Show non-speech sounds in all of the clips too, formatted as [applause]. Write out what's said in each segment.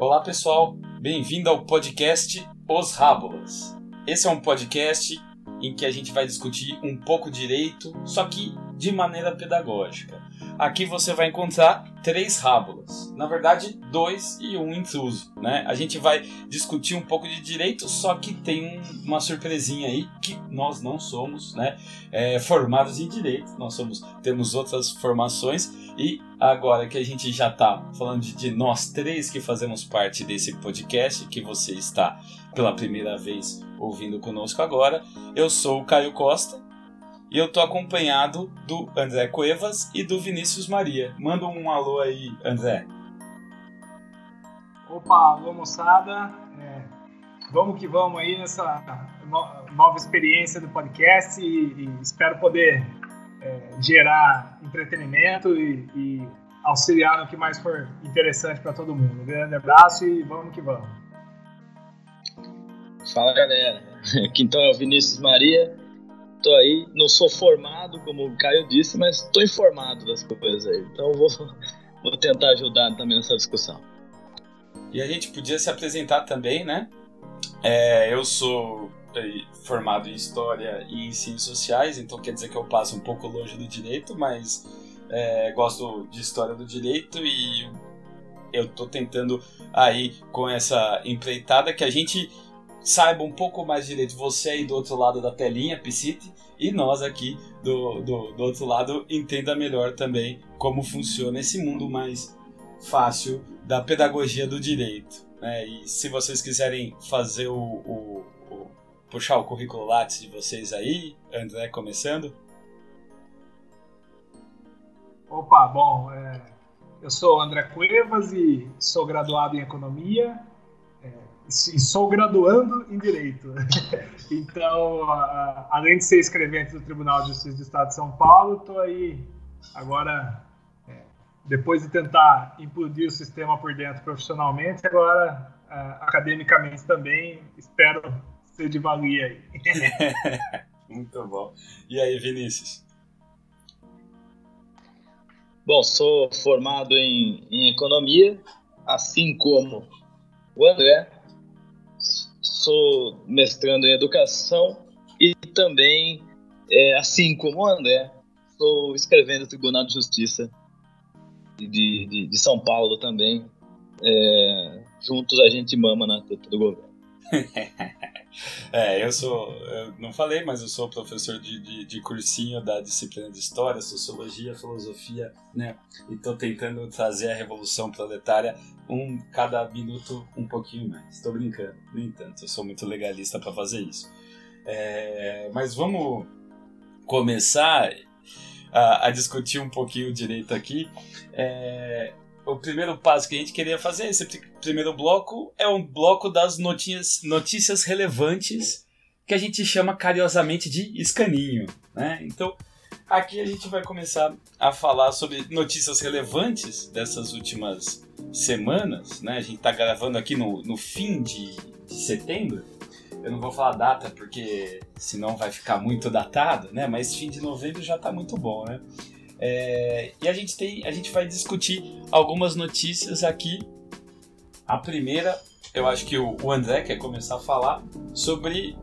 Olá pessoal, bem-vindo ao podcast Os Rábulas. Esse é um podcast em que a gente vai discutir um pouco direito, só que de maneira pedagógica. Aqui você vai encontrar três rábulas, na verdade dois e um intruso, né? A gente vai discutir um pouco de direito, só que tem uma surpresinha aí que nós não somos, né? É, formados em direito, nós somos temos outras formações e agora que a gente já está falando de, de nós três que fazemos parte desse podcast, que você está pela primeira vez ouvindo conosco agora, eu sou o Caio Costa e eu tô acompanhado do André Cuevas e do Vinícius Maria. Manda um alô aí, André. Opa, alô moçada. É, vamos que vamos aí nessa no, nova experiência do podcast e, e espero poder é, gerar entretenimento e, e, auxiliar no que mais for interessante para todo mundo. Um grande abraço e vamos que vamos. Fala galera, [laughs] aqui então é o Vinícius Maria. Tô aí, não sou formado, como o Caio disse, mas tô informado das coisas aí. Então vou, [laughs] vou tentar ajudar também nessa discussão. E a gente podia se apresentar também, né? É, eu sou formado em História e em Ciências Sociais, então quer dizer que eu passo um pouco longe do direito, mas é, gosto de História do Direito e eu estou tentando aí com essa empreitada que a gente saiba um pouco mais direito, você aí do outro lado da telinha, Piscite, e nós aqui do, do, do outro lado entenda melhor também como funciona esse mundo mais fácil da pedagogia do direito. Né? E se vocês quiserem fazer o, o puxar o currículo Lattes de vocês aí, André começando? Opa, bom, é, eu sou André Cuevas e sou graduado em Economia é, e sou graduando em Direito. [laughs] então, a, além de ser escrevente do Tribunal de Justiça do Estado de São Paulo, estou aí agora, é, depois de tentar implodir o sistema por dentro profissionalmente, agora é, academicamente também espero ser de valia aí. [laughs] Muito bom. E aí, Vinícius? Bom, sou formado em, em economia, assim como o André. Sou mestrando em educação e também, é, assim como o André, estou escrevendo o Tribunal de Justiça de, de, de São Paulo também. É, juntos a gente mama na teta do governo. [laughs] [laughs] É, eu sou. Eu não falei, mas eu sou professor de, de, de, cursinho da disciplina de História, Sociologia, Filosofia, né? E tô tentando trazer a Revolução Proletária um cada minuto um pouquinho mais. Estou brincando, nem tanto, eu sou muito legalista para fazer isso. É, mas vamos começar a, a, discutir um pouquinho direito aqui. É, o primeiro passo que a gente queria fazer, esse primeiro bloco, é um bloco das notícias, notícias relevantes que a gente chama carinhosamente de escaninho. Né? Então, aqui a gente vai começar a falar sobre notícias relevantes dessas últimas semanas. Né? A gente está gravando aqui no, no fim de, de setembro. Eu não vou falar data porque senão vai ficar muito datado, né? Mas fim de novembro já está muito bom, né? É, e a gente tem, a gente vai discutir algumas notícias aqui. A primeira, eu acho que o, André quer começar a falar sobre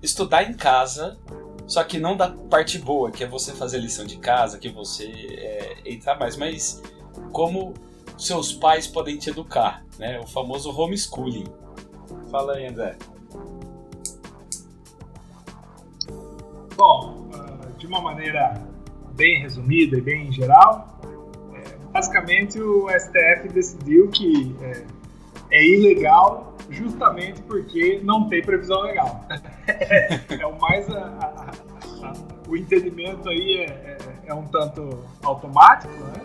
estudar em casa, só que não da parte boa, que é você fazer lição de casa, que você é, entrar mais, mas como seus pais podem te educar, né? O famoso homeschooling. Fala aí, André. Bom, ah, de uma maneira bem resumida e bem geral, é, basicamente o STF decidiu que é, é, ilegal justamente porque não tem previsão legal. [laughs] é o mais a, a, a, o entendimento aí é, é, é, um tanto automático, né?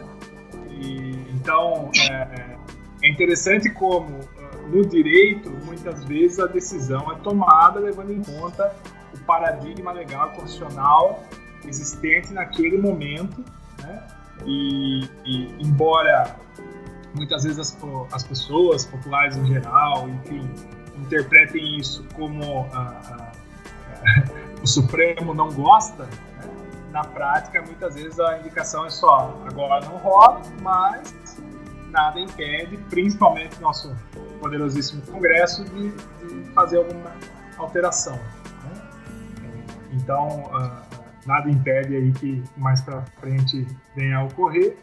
E, então é, é interessante como no direito muitas vezes a decisão é tomada levando em conta o paradigma legal constitucional existente naquele momento, né? E, e, embora muitas vezes as, as, pessoas populares em geral, enfim, interpretem isso como [laughs] o Supremo não gosta, né? na prática muitas vezes a indicação é só agora não rola, mas nada impede, principalmente nosso poderosíssimo Congresso, de, de fazer alguma alteração. Né? Então, uh, nada impede aí que mais para frente venha a ocorrer,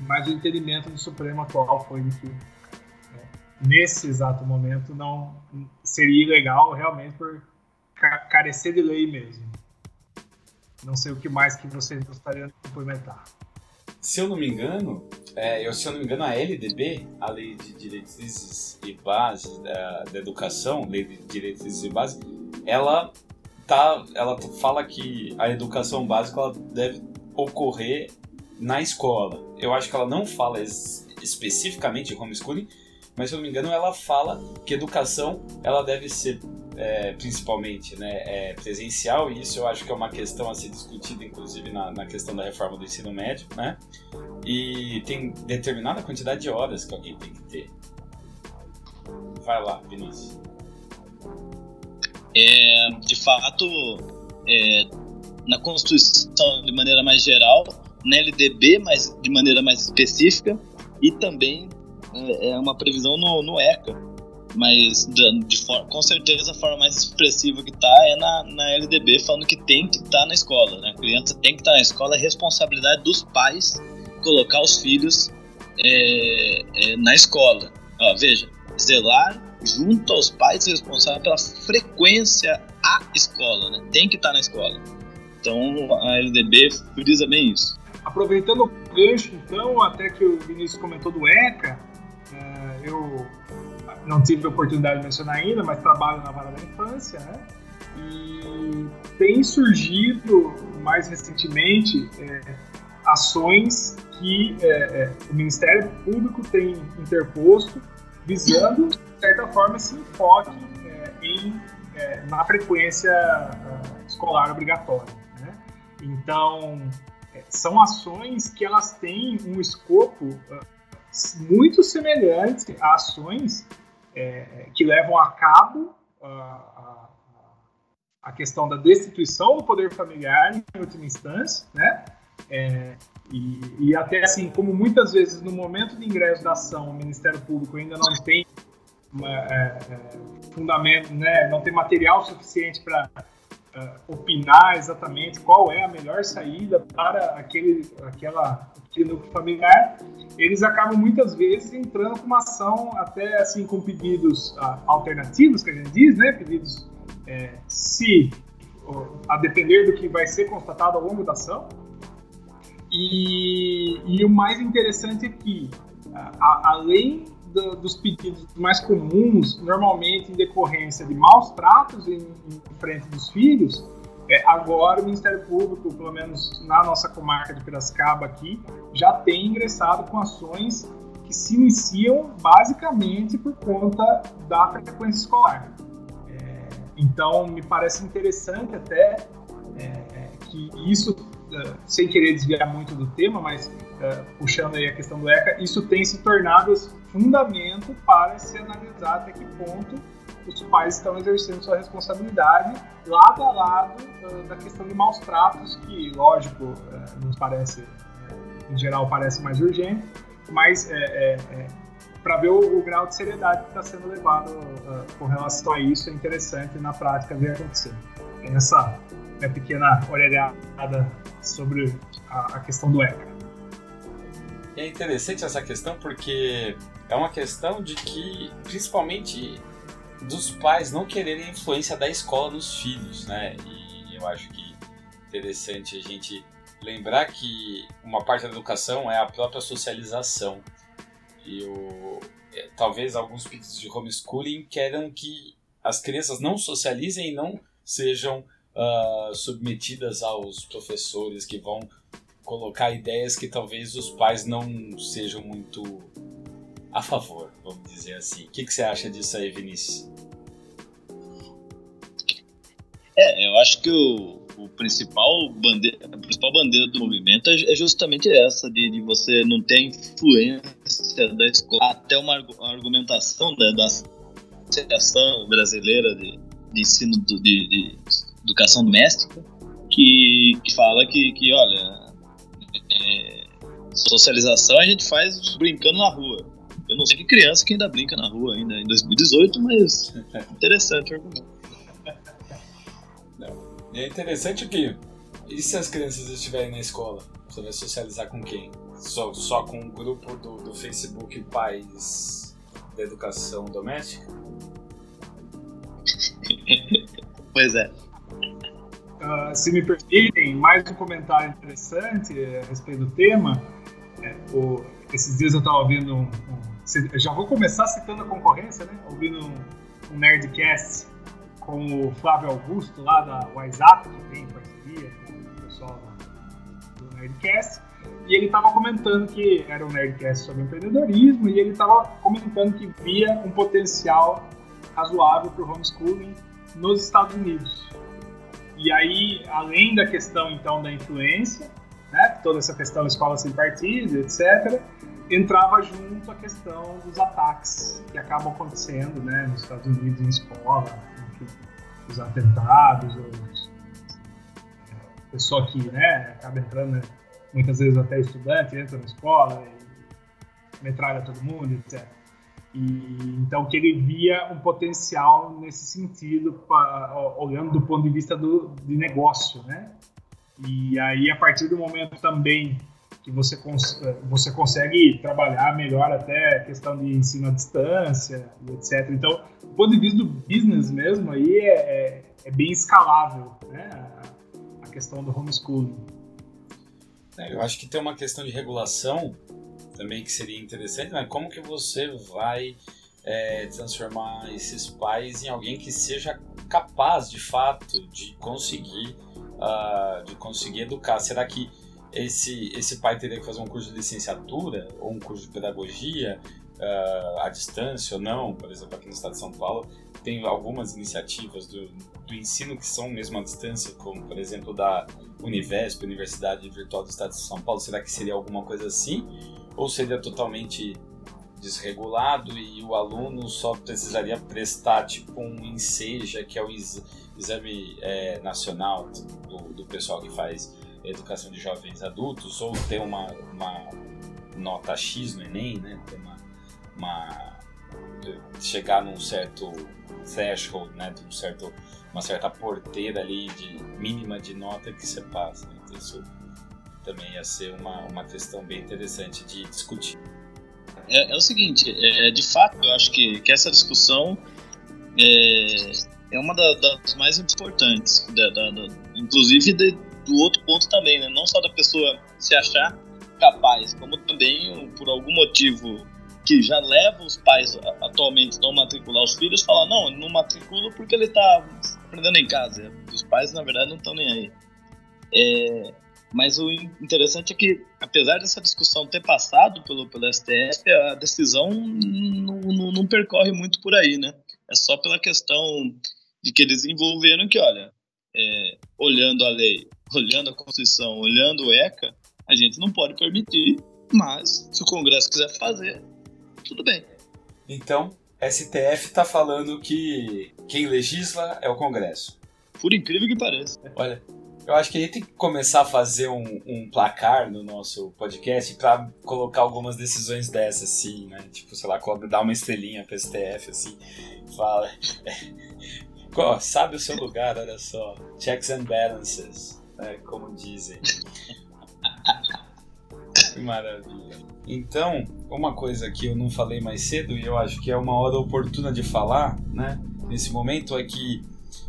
mas o entendimento do Supremo atual foi de que é, nesse exato momento não seria ilegal realmente por carecer de lei mesmo. Não sei o que mais que vocês gostariam de implementar. Se eu não me engano, é, eu, se eu não me engano, a LDB, a Lei de Diretrizes e Bases da, da Educação, Lei de Diretrizes e Bases, ela tá, ela fala que a educação básica ela deve ocorrer na escola. Eu acho que ela não fala es especificamente de homeschooling, mas se eu não me engano ela fala que educação ela deve ser é, principalmente né, é, presencial e isso eu acho que é uma questão a ser discutida inclusive na, na questão da reforma do ensino médio, né? E tem determinada quantidade de horas que alguém tem que ter. Vai lá, Vinícius. É, de fato, é, na Constituição de maneira mais geral, na LDB mas de maneira mais específica e também é, é uma previsão no, no ECA, mas de, de for, com certeza a forma mais expressiva que está é na, na LDB falando que tem que estar tá na escola, né? a criança tem que estar tá na escola, é responsabilidade dos pais colocar os filhos é, é, na escola. Ó, veja, zelar junto aos pais responsáveis pela frequência à escola, né? Tem que estar na escola. Então a LDB frisa bem isso. Aproveitando o gancho, então, até que o Vinícius comentou do ECA, é, eu não tive a oportunidade de mencionar ainda, mas trabalho na vara da infância, né? E tem surgido mais recentemente é, ações que é, é, o Ministério Público tem interposto visando, certa forma, esse enfoque é, em, é, na frequência uh, escolar obrigatória. Né? Então, é, são ações que elas têm um escopo uh, muito semelhante a ações é, que levam a cabo uh, a, a, questão da destituição do poder familiar em última instância, né? É, e, e, até assim, como muitas vezes no momento de ingresso da ação o Ministério Público ainda não tem é, é, fundamento, né, não tem material suficiente para é, opinar exatamente qual é a melhor saída para aquele, aquela, núcleo familiar, eles acabam muitas vezes entrando com uma ação até assim com pedidos uh, alternativos, que a gente diz, né, pedidos é, se a depender do que vai ser constatado ao longo da ação, e, e o mais interessante é que, a, além do, dos pedidos mais comuns, normalmente em decorrência de maus tratos em, em frente dos filhos, é, agora o Ministério Público, pelo menos na nossa comarca de Piracicaba aqui, já tem ingressado com ações que se iniciam basicamente por conta da frequência escolar. É, então, me parece interessante até é, é que isso uh, sem querer desviar muito do tema, mas uh, puxando aí a questão do ECA, isso tem se tornado fundamento para se analisar até que ponto os pais estão exercendo sua responsabilidade lado a lado da questão de maus tratos, que, lógico, nos parece, em geral, parece mais urgente, mas é, é, é para ver o, o, grau de seriedade que está sendo levado uh, com relação a isso, é interessante na prática ver acontecer. Essa minha pequena orelhada sobre a, a questão do ECA. É interessante essa questão porque é uma questão de que, principalmente, dos pais não quererem a influência da escola nos filhos, né? E eu acho que interessante a gente lembrar que uma parte da educação é a própria socialização. E o, é, talvez alguns pedidos de homeschooling queiram que as crianças não socializem e não sejam uh, submetidas aos professores que vão colocar ideias que talvez os pais não sejam muito a favor, vamos dizer assim. O que, que você acha disso aí, Vinícius? É, eu acho que o, o principal bandeira, a principal bandeira do movimento é, é justamente essa, de, de você não ter influência da escola. Até uma argumentação da, da Associação Brasileira de, de Ensino do, de, de educação doméstica, que, que fala que, que olha, é, socialização a gente faz brincando na rua. Inclusive criança que ainda brinca na rua ainda em 2018, mas [laughs] interessante o argumento. É interessante que e se as crianças estiverem na escola? Você vai socializar com quem? Só, só com o um grupo do, do Facebook Pais da Educação Doméstica? [laughs] pois é. Uh, se me permitem, mais um comentário interessante eh, a respeito do tema. É, o, esses dias eu estava ouvindo um, um, Já vou começar citando a concorrência, né? Ouvindo um, Nerdcast com o Flávio Augusto, lá da WhatsApp, que tem parceria com o pessoal do Nerdcast. E ele estava comentando que era um Nerdcast sobre empreendedorismo e ele estava comentando que via um potencial razoável para o homeschooling nos Estados Unidos. E aí, além da questão então da influência, né, toda essa questão escola sem partido, etc., entrava junto a questão dos ataques que acabam acontecendo né, nos Estados Unidos em escola, os atentados, os, a pessoa que né, acaba entrando, né, muitas vezes até estudante, entra na escola e metralha todo mundo, etc. E, então que ele via um potencial nesse sentido, pra, olhando do ponto de vista do, de negócio, né? E aí a partir do momento também que você, cons você consegue trabalhar melhor até questão de ensino à distância, etc. Então, do ponto de vista do business mesmo, aí é, é, é bem escalável, né? A, a questão do homeschooling. É, eu acho que tem uma questão de regulação também que seria interessante, né? Como que você vai é, transformar esses pais em alguém que seja capaz, de fato, de conseguir, uh, de conseguir educar? Será que esse, esse pai teria que fazer um curso de licenciatura ou um curso de pedagogia uh, à distância ou não? Por exemplo, aqui no estado de São Paulo tem algumas iniciativas do, do ensino que são mesmo à distância, como por exemplo da Univesp, Universidade Virtual do Estado de São Paulo. Será que seria alguma coisa assim? ou seria totalmente desregulado e o aluno só precisaria prestar tipo um INSEJA, que é o exame é, nacional do, do, pessoal que faz educação de jovens adultos, ou ter uma, uma nota X no Enem, né? Ter uma, uma chegar num certo threshold, né? De um certo, uma certa porteira ali de mínima de nota que você passa. Né? Então, isso também ia ser uma, uma questão bem interessante de discutir. É, é o seguinte, é, de fato, eu acho que, que essa discussão é, é uma da, das mais importantes, da, da, da, inclusive de, do outro ponto também, né? não só da pessoa se achar capaz, como também por algum motivo que já leva os pais atualmente não matricular os filhos, falar não, não matricula porque ele está aprendendo em casa. Os pais, na verdade, não estão nem aí. É, mas o interessante é que, apesar dessa discussão ter passado pelo, pelo STF, a decisão não, não, não percorre muito por aí, né? É só pela questão de que eles envolveram que, olha, é, olhando a lei, olhando a Constituição, olhando o ECA, a gente não pode permitir, mas se o Congresso quiser fazer, tudo bem. Então, STF está falando que quem legisla é o Congresso. Por incrível que pareça. Olha, eu acho que a gente tem que começar a fazer um, um placar no nosso podcast para colocar algumas decisões dessas, assim, né? Tipo, sei lá, dar uma estrelinha pro STF, assim. Fala. [laughs] oh, sabe o seu lugar, olha só. Checks and balances, né? Como dizem. que maravilha. Então, uma coisa que eu não falei mais cedo e eu acho que é uma hora oportuna de falar, né? Nesse momento é que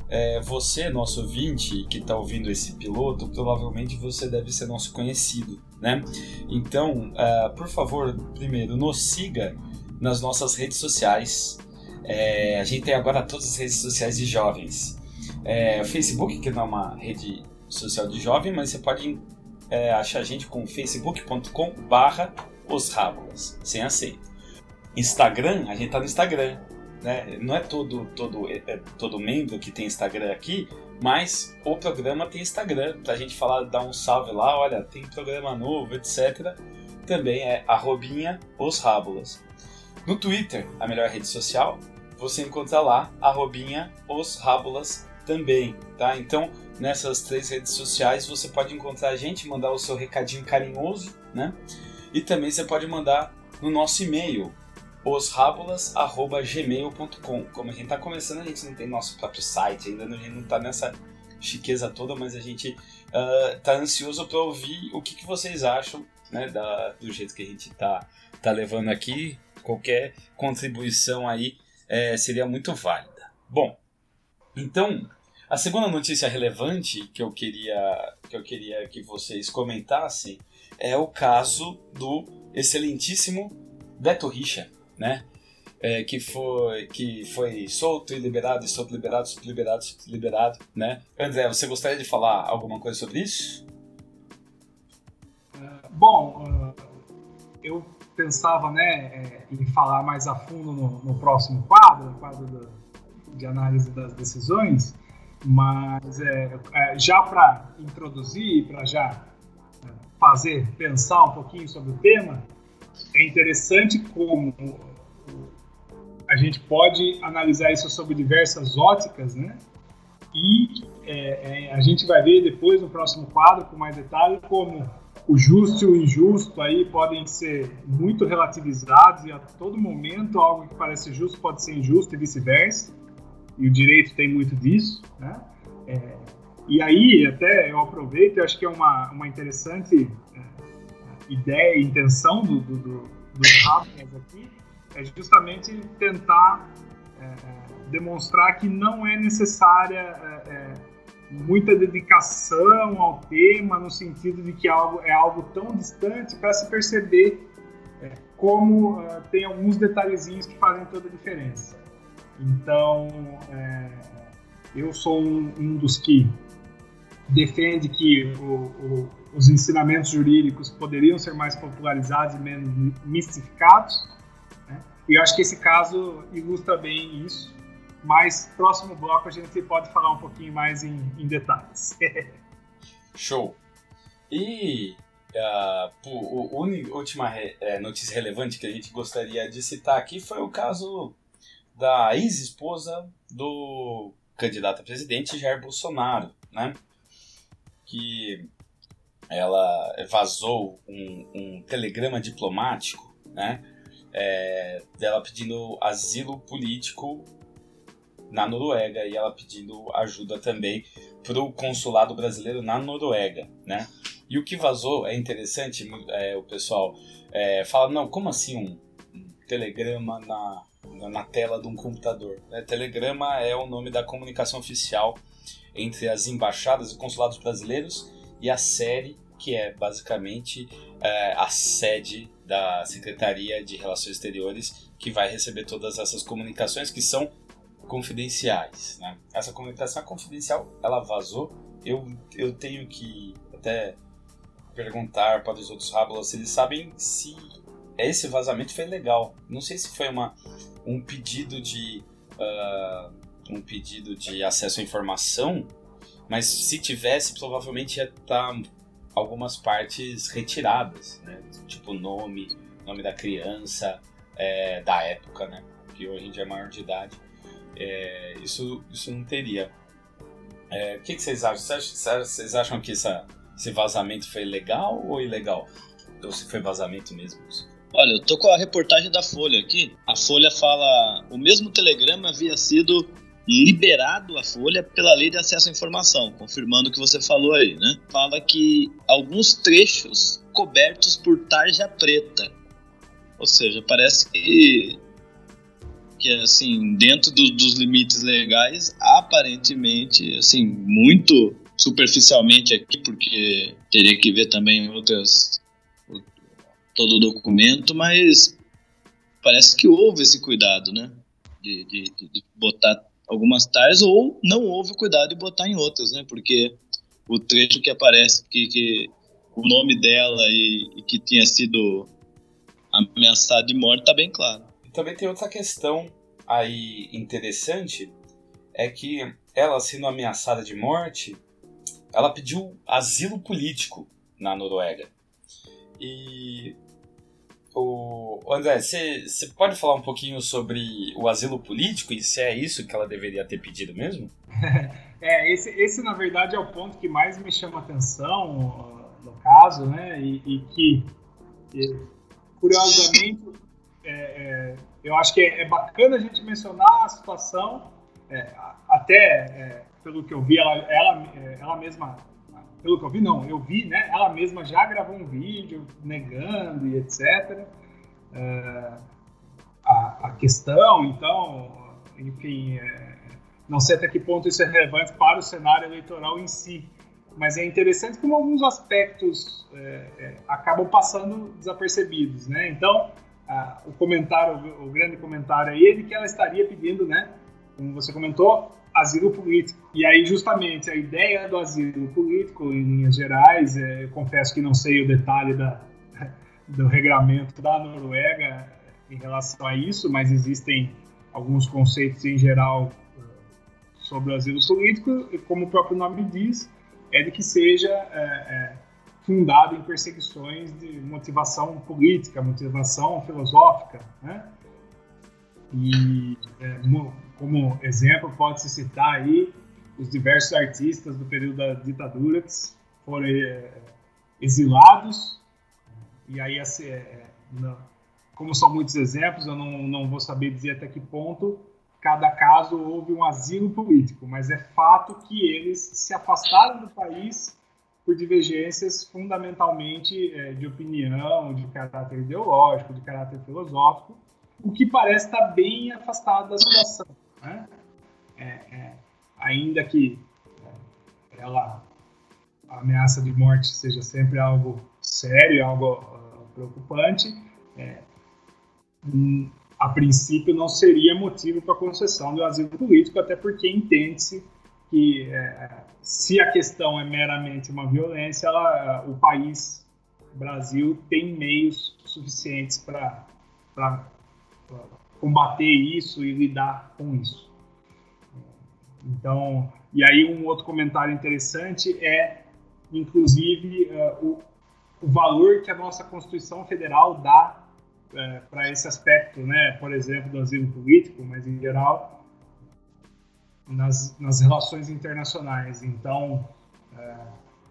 é, você, nosso ouvinte, que está ouvindo esse piloto, provavelmente você deve ser nosso conhecido, né? Então, uh, por favor, primeiro, nos siga nas nossas redes sociais. É, a gente tem agora todas as redes sociais de jovens. É, o Facebook, que não é uma rede social de jovem, mas você pode é, achar a gente com facebook.com barra os sem acento. Instagram, a gente tá no Instagram, né? Não é todo, todo, é, é todo membro que tem Instagram aqui, mas o programa tem Instagram, pra gente falar, dar um salve lá, olha, tem programa novo, etc. Também é arrobinha os. No Twitter, a melhor rede social, você encontra lá, arrobinha os rábulas também, tá? Então, nessas três redes sociais, você pode encontrar a gente, mandar o seu recadinho carinhoso, né? E também você pode mandar no nosso e-mail, osrábulas.gmail.com. Como a gente está começando, a gente não tem nosso próprio site, ainda a gente não está nessa chiqueza toda, mas a gente uh, tá ansioso para ouvir o que, que vocês acham né, da, do jeito que a gente está tá levando aqui. Qualquer contribuição aí é, seria muito válida. Bom, então a segunda notícia relevante que eu queria que eu queria que vocês comentassem é o caso do excelentíssimo Beto Richa, né? É, que foi que foi solto e liberado, solto liberado, solto liberado, solto liberado, né? André, você gostaria de falar alguma coisa sobre isso? Uh, bom, uh, eu pensava, né, é, em falar mais a fundo no, no próximo quadro, no quadro do, de análise das decisões, mas é, é já para introduzir, para já é, fazer pensar um pouquinho sobre o tema, é interessante como a gente pode analisar isso sob diversas óticas, né? E é, a gente vai ver depois no próximo quadro com mais detalhe como o justo e o injusto aí podem ser muito relativizados e a todo momento algo que parece justo pode ser injusto e vice-versa. E o direito tem muito disso, né? É, e aí, até eu aproveito, eu acho que é uma, uma interessante é, ideia e intenção do, do, do, dos aqui, é justamente tentar é, demonstrar que não é necessária é, é, muita dedicação ao tema, no sentido de que algo, é algo tão distante para se perceber é, como uh, tem alguns detalhezinhos que fazem toda a diferença. Então, é, eu sou um, um, dos que defende que o, o, os ensinamentos jurídicos poderiam ser mais popularizados e menos mistificados. Né? E eu acho que esse caso ilustra bem isso. Mas próximo bloco a gente pode falar um pouquinho mais em, em detalhes. [laughs] Show. E a última re, é, notícia relevante que a gente gostaria de citar aqui foi o caso da ex-esposa do candidato a presidente Jair Bolsonaro, né? Que ela vazou um, um telegrama diplomático, né? É, dela pedindo asilo político na Noruega e ela pedindo ajuda também para o consulado brasileiro na Noruega, né? E o que vazou é interessante, é, o pessoal é, fala, não, como assim um, telegrama na, na tela de um computador? É, telegrama é o nome da comunicação oficial entre as embaixadas e consulados brasileiros e a série, que é basicamente é, a sede da Secretaria de Relações Exteriores, que vai receber todas essas comunicações que são confidenciais. Né? Essa comunicação é confidencial, ela vazou. Eu, eu tenho que até perguntar para os outros rábulas se eles sabem se esse vazamento foi legal. Não sei se foi uma, um pedido de uh, um pedido de acesso à informação, mas se tivesse, provavelmente ia estar algumas partes retiradas, né? tipo nome, nome da criança, é, da época, né? Que hoje em dia é maior de idade. É, isso, isso não teria. É, o que, que, vocês acham? Vocês acham que essa, esse vazamento foi legal ou ilegal? Ou se foi vazamento mesmo? Olha, eu tô com a reportagem da Folha aqui. A Folha fala: o mesmo telegrama havia sido liberado à Folha pela Lei de Acesso à Informação, confirmando o que você falou aí, né? Fala que alguns trechos cobertos por tarja preta. Ou seja, parece que que assim dentro do, dos limites legais aparentemente assim muito superficialmente aqui porque teria que ver também outras todo o documento mas parece que houve esse cuidado né? De, de, de botar algumas tais ou não houve cuidado de botar em outras né? Porque o trecho que aparece que, que o nome dela e, e que tinha sido ameaçado de morte está bem claro também tem outra questão aí interessante, é que ela, sendo ameaçada de morte, ela pediu asilo político na Noruega. E o André, você pode falar um pouquinho sobre o asilo político e se é isso que ela deveria ter pedido mesmo? [laughs] É, esse, esse na verdade é o ponto que mais me chama atenção no caso, né? E, e que, curiosamente, é, é, é, eu acho que é, é, bacana a gente mencionar a situação, é, até é, pelo que eu vi, ela, ela, é, ela mesma, pelo que eu vi, não, eu vi, né? Ela mesma já gravou um vídeo negando e etc. A, a, questão, então, enfim, não sei até que ponto isso é relevante para o cenário eleitoral em si, mas é interessante como alguns aspectos é, é, acabam passando desapercebidos, né? Então, o comentário, o, grande comentário aí é de que ela estaria pedindo, né? Como você comentou, asilo político. E aí, justamente, a ideia do asilo político, em linhas gerais, é, eu confesso que não sei o detalhe da, do regramento da Noruega em relação a isso, mas existem alguns conceitos em geral sobre o asilo político, e como o próprio nome diz, é de que seja é, é, fundado em perseguições de motivação política, motivação filosófica, né? E é, como exemplo pode-se citar aí os diversos artistas do período da ditadura que foram é, exilados e aí assim, é, não, como são muitos exemplos eu não, não vou saber dizer até que ponto cada caso houve um asilo político, mas é fato que eles se afastaram do país por divergências fundamentalmente é, de opinião, de caráter ideológico, de caráter filosófico, o que parece estar bem afastado da situação. Né? É, é, ainda que é, ela, a ameaça de morte seja sempre algo sério, algo uh, preocupante, é, a princípio não seria motivo para concessão do asilo político, até porque entende-se que é, se a questão é meramente uma violência, ela, o país, o Brasil, tem meios suficientes para combater isso e lidar com isso. Então, e aí um outro comentário interessante é, inclusive, uh, o, o valor que a nossa Constituição Federal dá é, para esse aspecto, né, por exemplo, do asilo político, mas em geral nas, nas relações internacionais. Então, é,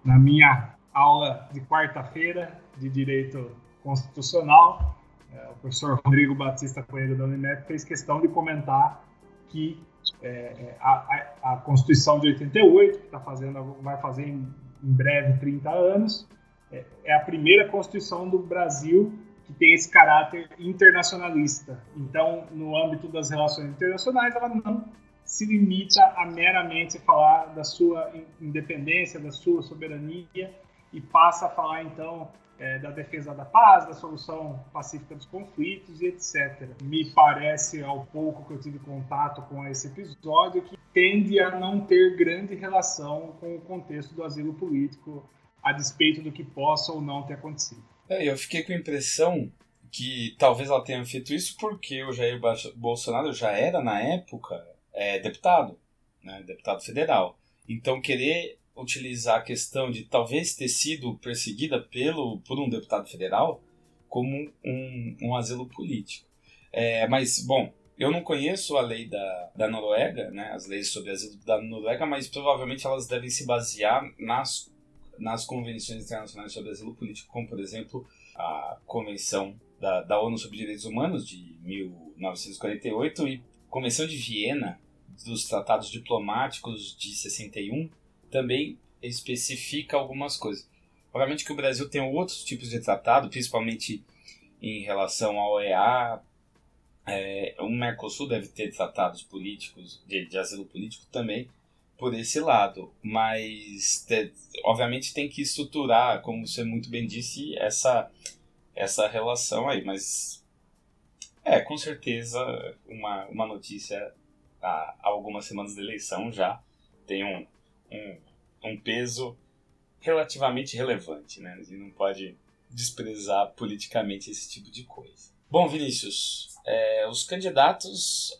na minha aula de quarta-feira de Direito Constitucional, é, o professor Rodrigo Batista Coelho da Unimep fez questão de comentar que é, é a, a, Constituição de 88, que tá fazendo, vai fazer em, em breve 30 anos, é, é a primeira Constituição do Brasil que tem esse caráter internacionalista. Então, no âmbito das relações internacionais, ela não se limita a meramente falar da sua independência, da sua soberania e passa a falar então é, da defesa da paz, da solução pacífica dos conflitos e etc. Me parece, ao pouco que eu tive contato com esse episódio, que tende a não ter grande relação com o contexto do asilo político, a despeito do que possa ou não ter acontecido. É, eu fiquei com a impressão que talvez ela tenha feito isso porque o Jair Bolsonaro já era, na época, é, deputado, né, deputado federal. Então, querer utilizar a questão de talvez ter sido perseguida pelo, por um deputado federal como um, um asilo político. É, mas, bom, eu não conheço a lei da, da Noruega, né, as leis sobre asilo da Noruega, mas provavelmente elas devem se basear nas nas convenções internacionais sobre asilo político, como, por exemplo, a Convenção da, da ONU sobre Direitos Humanos de 1948 e Convenção de Viena dos Tratados Diplomáticos de 61 também especifica algumas coisas. Obviamente que o Brasil tem outros tipos de tratado, principalmente em relação ao OEA. É, o Mercosul deve ter tratados políticos, de, de asilo político também, por esse lado, mas te, obviamente tem que estruturar, como você muito bem disse, essa essa relação aí, mas é com certeza uma, uma notícia há algumas semanas de eleição já tem um, um, um peso relativamente relevante, né? A gente não pode desprezar politicamente esse tipo de coisa. Bom, Vinícius, é, os candidatos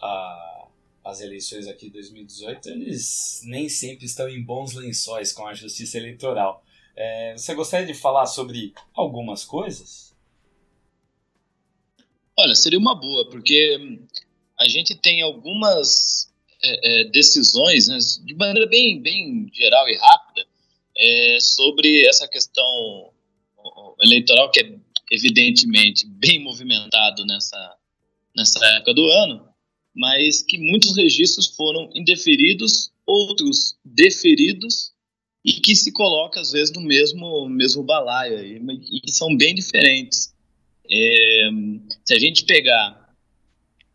as eleições aqui de 2018, eles nem sempre estão em bons lençóis com a justiça eleitoral. É, você gostaria de falar sobre algumas coisas? Olha, seria uma boa, porque a gente tem algumas é, é, decisões, né, de maneira bem, bem geral e rápida, é, sobre essa questão eleitoral que é evidentemente bem movimentado nessa, nessa época do ano, mas que muitos registros foram indeferidos, outros deferidos e que se coloca às vezes no mesmo mesmo balaio e que são bem diferentes. É, se a gente pegar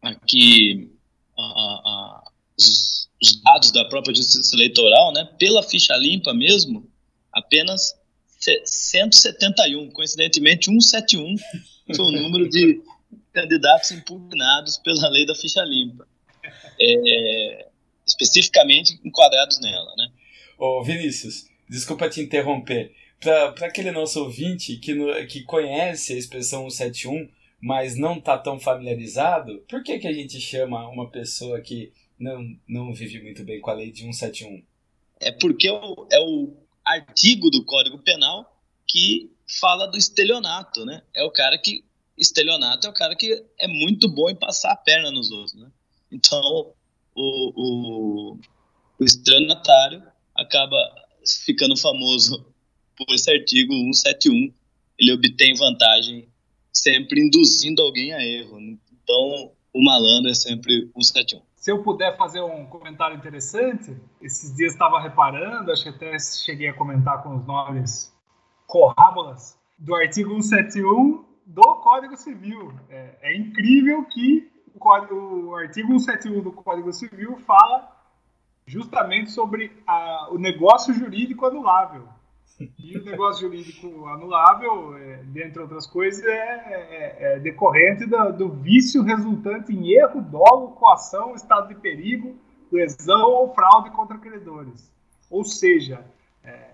aqui a, a, os, os, dados da própria Justiça Eleitoral, né, pela ficha limpa mesmo, apenas 171, coincidentemente 171 foi o número de [laughs] candidatos impugnados pela lei da ficha limpa, é, especificamente enquadrados nela, né? Ô Vinícius, desculpa te interromper. Para aquele nosso ouvinte que, no, que conhece a expressão 171, mas não está tão familiarizado, por que, que a gente chama uma pessoa que não, não vive muito bem com a lei de 171? É porque é o, é o artigo do Código Penal que fala do estelionato, né? É o cara que estelionato é o cara que é muito bom em passar a perna nos outros, né? Então, o, o, o estelionatário acaba ficando famoso por esse artigo 171. Ele obtém vantagem sempre induzindo alguém a erro. Então, o malandro é sempre 171. Se eu puder fazer um comentário interessante, esses dias estava reparando, acho que até cheguei a comentar com os nomes corrábolas, do artigo 171 do Código Civil. É, é incrível que o, código, o, artigo 171 do Código Civil fala justamente sobre a, o negócio jurídico anulável. [laughs] E o negócio jurídico anulável, é, dentre outras coisas, é, é, é decorrente do, do, vício resultante em erro, dolo, coação, estado de perigo, lesão ou fraude contra credores. Ou seja, é,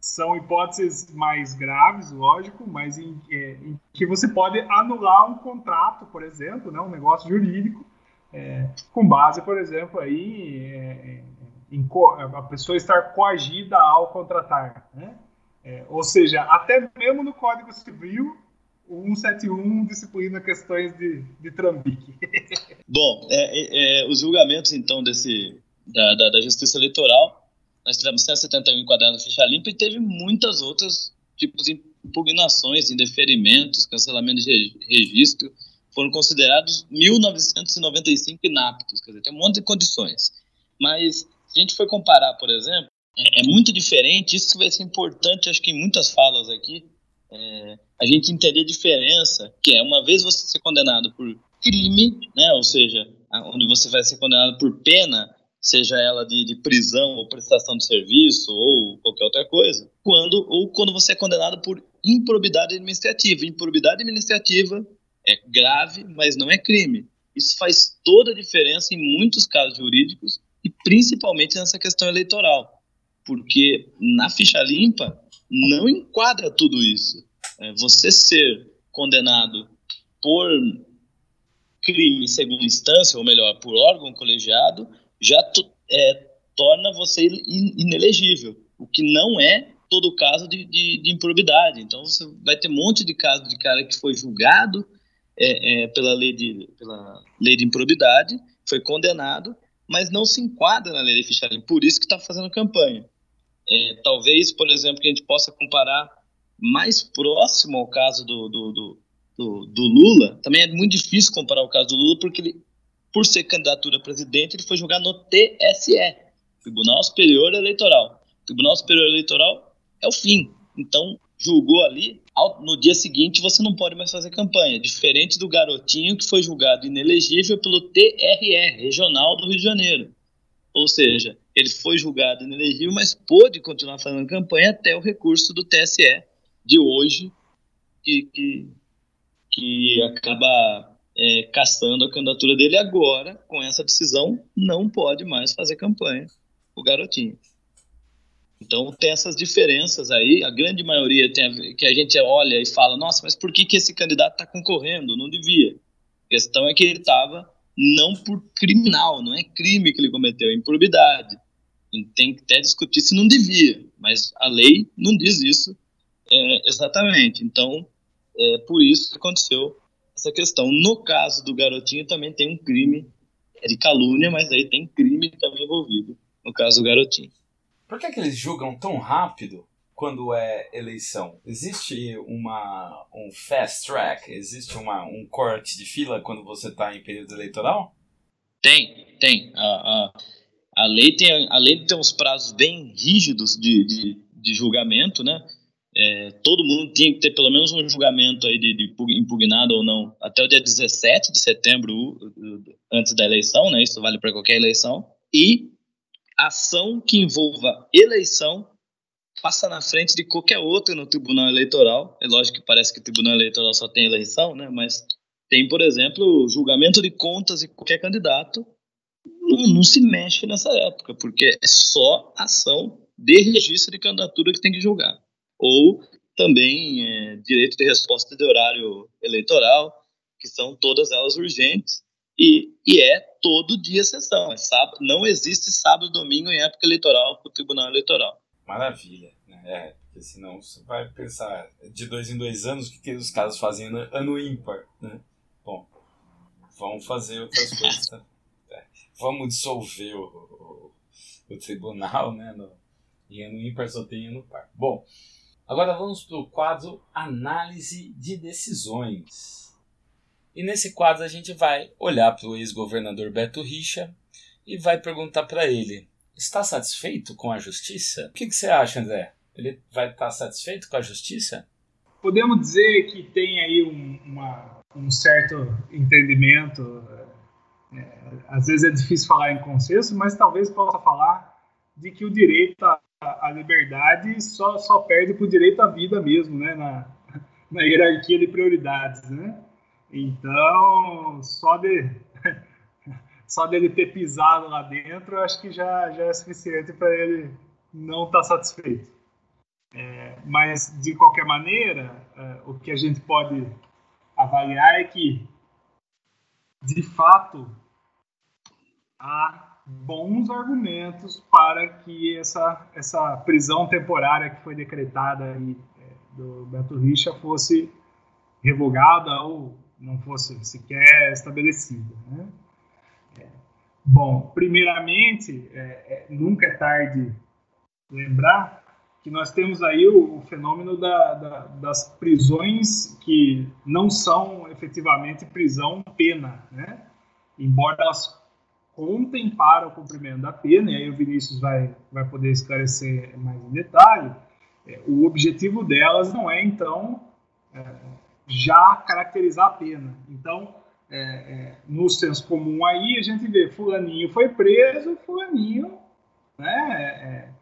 são hipóteses mais graves, lógico, mas em, é, em, que você pode anular um contrato, por exemplo, né, um negócio jurídico, é, com base, por exemplo, aí, é, em a pessoa estar coagida ao contratar. Né? É, ou seja, até mesmo no Código Civil, o 171 disciplina questões de, de trambique. [laughs] Bom, é, é, os julgamentos, então, desse, da, da, da Justiça Eleitoral nós tivemos 171 enquadrados ficha limpa e teve muitas outras tipos de impugnações, indeferimentos, cancelamento de registro, foram considerados 1.995 inaptos, quer dizer, tem um monte de condições. Mas, se a gente for comparar, por exemplo, é, é muito diferente, isso vai ser importante, acho que em muitas falas aqui, é, a gente entender a diferença, que é uma vez você ser condenado por crime, né, ou seja, onde você vai ser condenado por pena, seja ela de, de, prisão ou prestação de serviço ou qualquer outra coisa, quando ou quando você é condenado por improbidade administrativa. Improbidade administrativa é grave, mas não é crime. Isso faz toda a diferença em muitos casos jurídicos e principalmente nessa questão eleitoral, porque na ficha limpa não enquadra tudo isso. É, você ser condenado por crime em segunda instância, ou melhor, por órgão colegiado, já é, torna você inelegível, o que não é todo caso de, de, de, improbidade. Então você vai ter um monte de casos de cara que foi julgado é, é, pela, lei de, pela lei de improbidade, foi condenado, mas não se enquadra na lei de ficha Por isso que está fazendo campanha. É, talvez, por exemplo, que a gente possa comparar mais próximo ao caso do, do, do, do, do Lula. Também é muito difícil comparar o caso do Lula porque ele por ser candidatura a presidente, ele foi julgar no TSE, Tribunal Superior Eleitoral. Tribunal Superior Eleitoral é o fim. Então, julgou ali, no dia seguinte você não pode mais fazer campanha, diferente do garotinho que foi julgado inelegível pelo TRE, Regional do Rio de Janeiro. Ou seja, ele foi julgado inelegível, mas pôde continuar fazendo campanha até o recurso do TSE de hoje, que, que, que acaba é, caçando a candidatura dele agora, com essa decisão, não pode mais fazer campanha o garotinho. Então tem essas diferenças aí, a grande maioria tem a, que a gente olha e fala, nossa, mas por que, que esse candidato está concorrendo? Não devia. A questão é que ele estava não por criminal, não é crime que ele cometeu, é improbidade. Tem que até discutir se não devia, mas a lei não diz isso é, exatamente. Então, é por isso que aconteceu essa questão. No caso do garotinho também tem um crime de calúnia, mas aí tem crime também envolvido no caso do garotinho. Por que, é que eles julgam tão rápido? Quando é eleição? Existe uma, um fast track? Existe uma, um corte de fila quando você está em período eleitoral? Tem, tem. A, a, a, lei tem. a lei tem uns prazos bem rígidos de, de, de julgamento, né? É, todo mundo tinha que ter pelo menos um julgamento aí de, de, impugnado ou não até o dia 17 de setembro, antes da eleição, né? Isso vale para qualquer eleição. E ação que envolva eleição passa na frente de qualquer outra no Tribunal Eleitoral. É lógico que parece que o Tribunal Eleitoral só tem eleição, né? Mas tem, por exemplo, julgamento de contas de qualquer candidato. Não, não se mexe nessa época, porque é só ação de registro de candidatura que tem que julgar. Ou também é, direito de resposta de horário eleitoral, que são todas elas urgentes, e, e é todo dia sessão. É sábado, não existe sábado e domingo em época eleitoral para o Tribunal Eleitoral. Maravilha. É, porque senão você vai pensar de dois em dois anos o que, que os casos fazem ano, ano ímpar. Né? Bom, vamos fazer outras coisas. Tá? É, vamos dissolver o, o, o, tribunal, né? No, em ano ímpar só tem ano par. Bom, agora vamos para o quadro Análise de Decisões. E nesse quadro a gente vai olhar para o ex-governador Beto Richa e vai perguntar para ele está satisfeito com a justiça? O que, que você acha, André? Ele vai estar satisfeito com a justiça? Podemos dizer que tem aí um, uma, um certo entendimento. É, às vezes é difícil falar em consenso, mas talvez possa falar de que o direito à, à liberdade só, só perde para o direito à vida mesmo, né? Na, [laughs] na hierarquia de prioridades, né? Então, só de [laughs] só dele ter pisado lá dentro, eu acho que já, já é suficiente para ele não estar tá satisfeito. Mas, de qualquer maneira, é, o que a gente pode avaliar é que, de fato, há bons argumentos para que essa, essa prisão temporária que foi decretada aí, é, do Beto Richa fosse revogada ou não fosse sequer estabelecida. Né? Bom, primeiramente, é, é, nunca é tarde lembrar que nós temos aí o, o fenômeno da, da, das prisões que não são efetivamente prisão pena, né? Embora elas contem para o cumprimento da pena, e aí o Vinícius vai, vai poder esclarecer mais em detalhe, é, o objetivo delas não é, então, é, já caracterizar a pena. Então, é, é, no senso comum aí, a gente vê fulaninho foi preso, fulaninho né, é,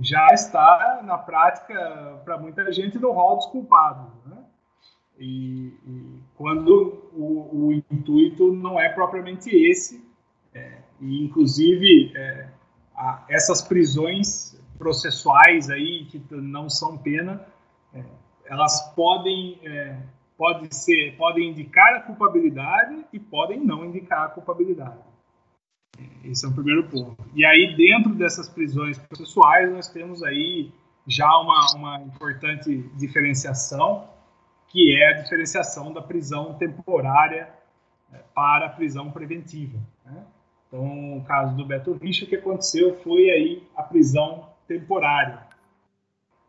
já está na prática, para muita gente, no rol dos culpados. Né? E, e, quando o, o, intuito não é propriamente esse, é, e inclusive é, a, essas prisões processuais aí, que não são pena, é, elas podem pode ser, podem indicar a culpabilidade e podem não indicar a culpabilidade. Esse é o primeiro ponto. E aí, dentro dessas prisões processuais, nós temos aí já uma, uma importante diferenciação, que é a diferenciação da prisão temporária né, para a prisão preventiva. Né? Então, o caso do Beto Richa, o que aconteceu foi aí a prisão temporária.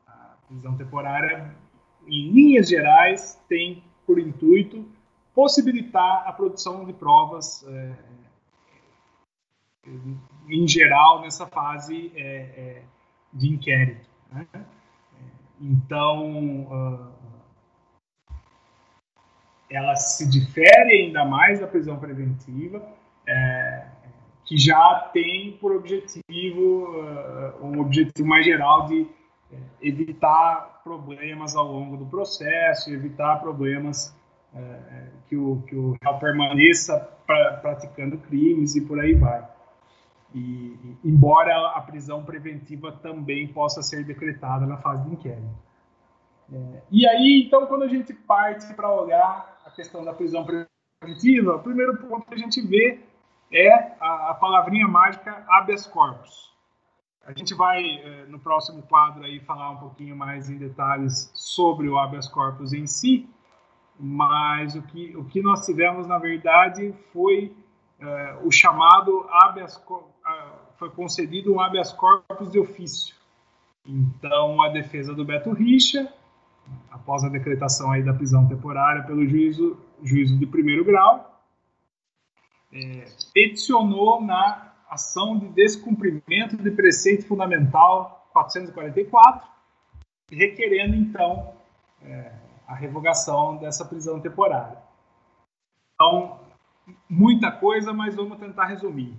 A prisão temporária em linhas gerais, tem por intuito possibilitar a produção de provas, é, em geral, nessa fase é, é, de inquérito. Né? Então, uh, ela se difere ainda mais da prisão preventiva, é, que já tem por objetivo, uh, um objetivo mais geral de é, evitar problemas ao longo do processo, evitar problemas é, que, o, que o réu permaneça pra, praticando crimes e por aí vai. E, embora a prisão preventiva também possa ser decretada na fase de inquérito. É, e aí, então, quando a gente parte para olhar a questão da prisão preventiva, o primeiro ponto que a gente vê é a, a palavrinha mágica habeas corpus. A gente vai, eh, no próximo quadro, aí, falar um pouquinho mais em detalhes sobre o habeas corpus em si, mas o que, o que nós tivemos, na verdade, foi uh, o chamado habeas uh, foi concedido um habeas corpus de ofício. Então, a defesa do Beto Richa, após a decretação aí da prisão temporária pelo juízo, juízo de primeiro grau, é, peticionou na ação de descumprimento de preceito fundamental 444, requerendo, então, é, a revogação dessa prisão temporária. Então, muita coisa, mas vamos tentar resumir.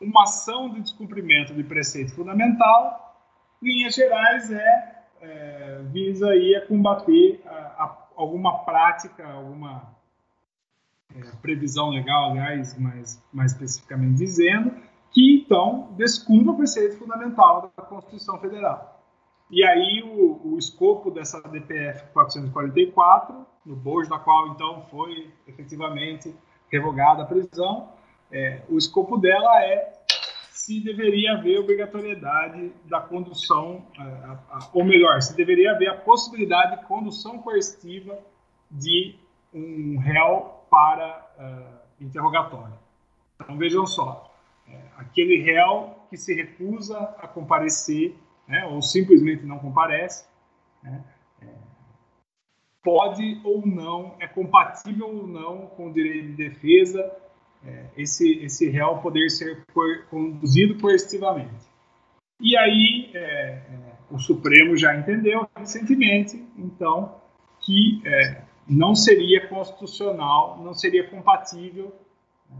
Uma ação de descumprimento de preceito fundamental, linhas gerais, é, é visa aí a combater a, a, alguma prática, alguma é, previsão legal, aliás, mais, mais especificamente dizendo, que então descumpra o preceito fundamental da Constituição Federal. E aí o, o escopo dessa DPF 444, no bojo da qual então foi efetivamente revogada a prisão, é, o escopo dela é se deveria haver obrigatoriedade da condução, a, ou melhor, se deveria haver a possibilidade de condução coercitiva de um réu para uh, interrogatório. Então vejam só, é, aquele réu que se recusa a comparecer né, ou simplesmente não comparece, né, é, pode ou não, é compatível ou não com o direito de defesa é, esse, esse réu poder ser conduzido coercitivamente. E aí é, é, o Supremo já entendeu recentemente, então, que é, não seria constitucional, não seria compatível né,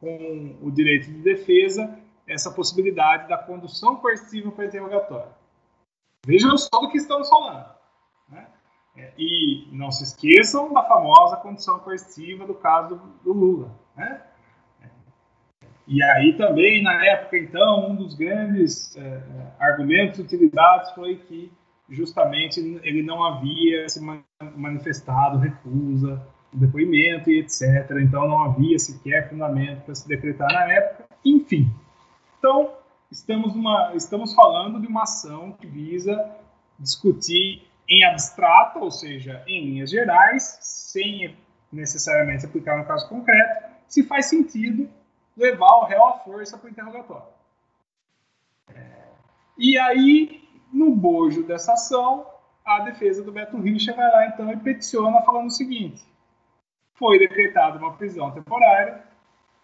com o direito de defesa essa possibilidade da condução coercitiva para interrogatório. Vejam só do que estamos falando. Né? É, e não se esqueçam da famosa condução coercitiva do caso do, Lula. Né? E aí também, na época, então, um dos grandes é, argumentos utilizados foi que justamente ele não havia se manifestado recusa o depoimento e etc. Então não havia sequer fundamento para se decretar na época. Enfim, então, estamos, numa, estamos falando de uma ação que visa discutir em abstrato, ou seja, em linhas gerais, sem necessariamente aplicar no caso concreto, se faz sentido levar o réu à força para o interrogatório. É, e aí, no bojo dessa ação, a defesa do Beto Richa vai lá então e peticiona falando o seguinte: foi decretada uma prisão temporária,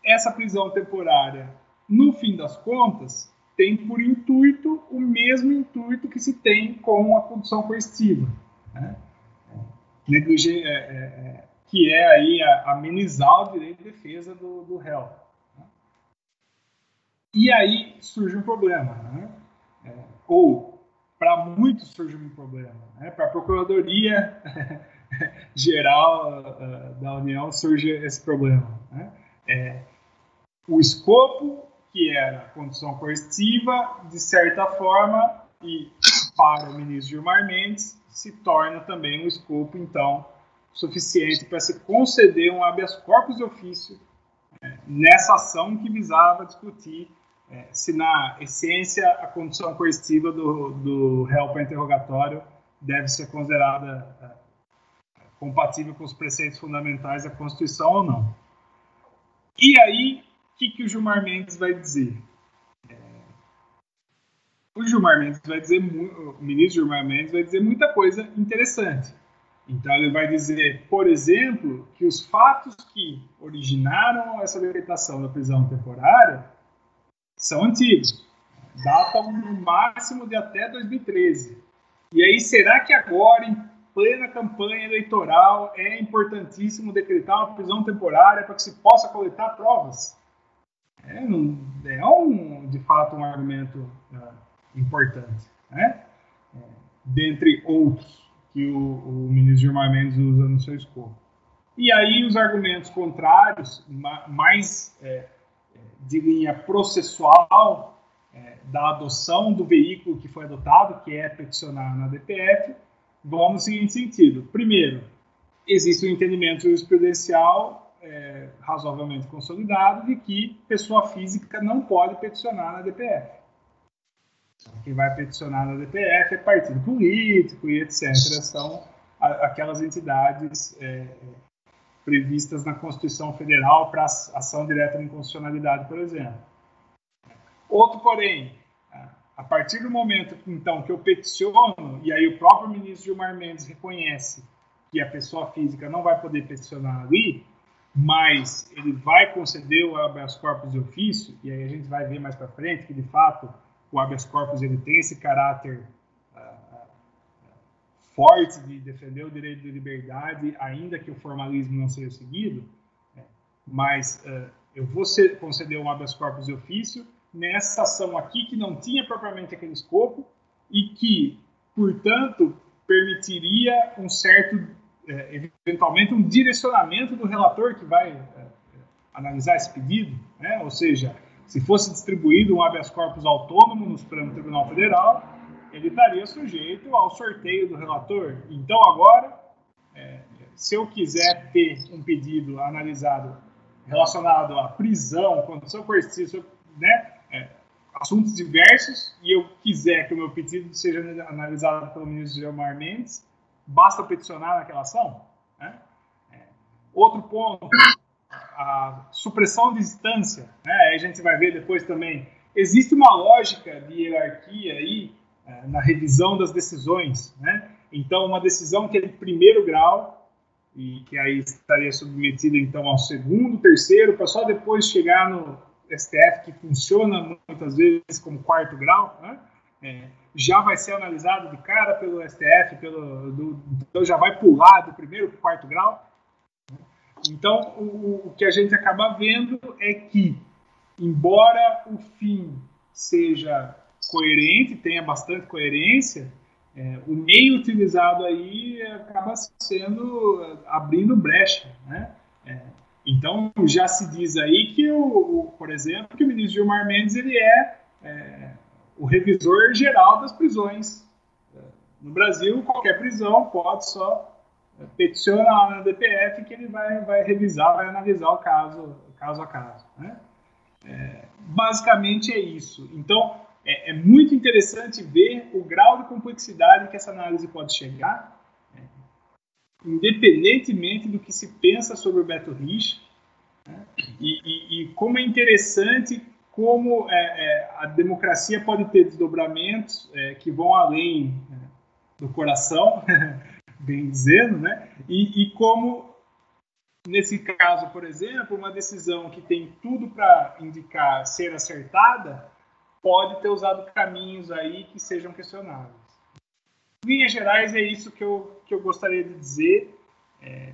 essa prisão temporária no fim das contas, tem por intuito o mesmo intuito que se tem com a condução coercitiva, né? é, é, que é aí amenizar o direito de defesa do, do réu. Né? E aí surge um problema, né? É, ou para muitos surge um problema, né? para a Procuradoria [laughs] Geral uh, da União surge esse problema. Né? É, o escopo que era condição coercitiva, de certa forma, e para o ministro Gilmar Mendes, se torna também um escopo, então, suficiente para se conceder um habeas corpus de ofício é, nessa ação que visava discutir é, se, na essência, a condição coercitiva do, do réu para interrogatório deve ser considerada é, compatível com os preceitos fundamentais da Constituição ou não. E aí, o que, que o Gilmar Mendes vai dizer? É, o Gilmar Mendes vai dizer, o ministro Gilmar Mendes vai dizer muita coisa interessante. Então ele vai dizer, por exemplo, que os fatos que originaram essa decretação da prisão temporária são antigos, datam no máximo de até 2013. E aí, será que agora, em plena campanha eleitoral, é importantíssimo decretar uma prisão temporária para que se possa coletar provas? é, não, é um, de fato um argumento uh, importante, né? É, dentre outros que o, o ministro Gilmar Mendes usa no seu escopo. E aí os argumentos contrários, mais é, de linha processual, é, da adoção do veículo que foi adotado, que é peticionar na DPF, vão no seguinte sentido. Primeiro, existe um entendimento jurisprudencial é, razoavelmente consolidado de que pessoa física não pode peticionar na DPF. Quem vai peticionar na DPF é partido político e etc. São aquelas entidades é, previstas na Constituição Federal para ação direta de inconstitucionalidade, por exemplo. Outro, porém, a partir do momento então que eu peticiono e aí o próprio ministro Gilmar Mendes reconhece que a pessoa física não vai poder peticionar ali, mas ele vai conceder o habeas corpus de ofício e aí a gente vai ver mais para frente que de fato o habeas corpus ele tem esse caráter forte de defender o direito de liberdade, ainda que o formalismo não seja seguido, né? mas uh, eu vou ser, conceder um habeas corpus de ofício nessa ação aqui que não tinha propriamente aquele escopo e que, portanto, permitiria um certo, é, eventualmente, um direcionamento do relator que vai é, analisar esse pedido, né? ou seja, se fosse distribuído um habeas corpus autônomo no Supremo Tribunal Federal, ele estaria sujeito ao sorteio do relator. Então, agora, é, se eu quiser ter um pedido analisado relacionado à prisão, condição coercitiva, né, é, assuntos diversos e eu quiser que o meu pedido seja analisado pelo ministro Gilmar Mendes, basta peticionar naquela ação. Né? É. Outro ponto, a supressão de instância. Né? Aí a gente vai ver depois também. Existe uma lógica de hierarquia aí na revisão das decisões. Né? Então, uma decisão que é de primeiro grau e que aí estaria submetida então ao segundo, terceiro, para só depois chegar no STF, que funciona muitas vezes como quarto grau, né? é, já vai ser analisado de cara pelo STF, pelo, do, então já vai pular do primeiro para o quarto grau. Então, o, o que a gente acaba vendo é que, embora o fim seja coerente, tenha bastante coerência, é, o meio utilizado aí acaba sendo abrindo brecha, né? É, então, já se diz aí que, o, o, por exemplo, que o ministro Gilmar Mendes ele é, é o revisor geral das prisões. No Brasil, qualquer prisão pode só peticionar na DPF que ele vai, vai revisar, vai analisar o caso, caso a caso. Né? É, basicamente é isso. Então, é, é, muito interessante ver o grau de complexidade que essa análise pode chegar independentemente do que se pensa sobre o Beto Rich, né? e, e, e, como é interessante como é, é, a democracia pode ter desdobramentos é, que vão além né, do coração, [laughs] bem dizendo, né? E, e, como nesse caso, por exemplo, uma decisão que tem tudo para indicar ser acertada pode ter usado caminhos aí que sejam questionáveis em linhas gerais, é isso que eu, que eu gostaria de dizer. É,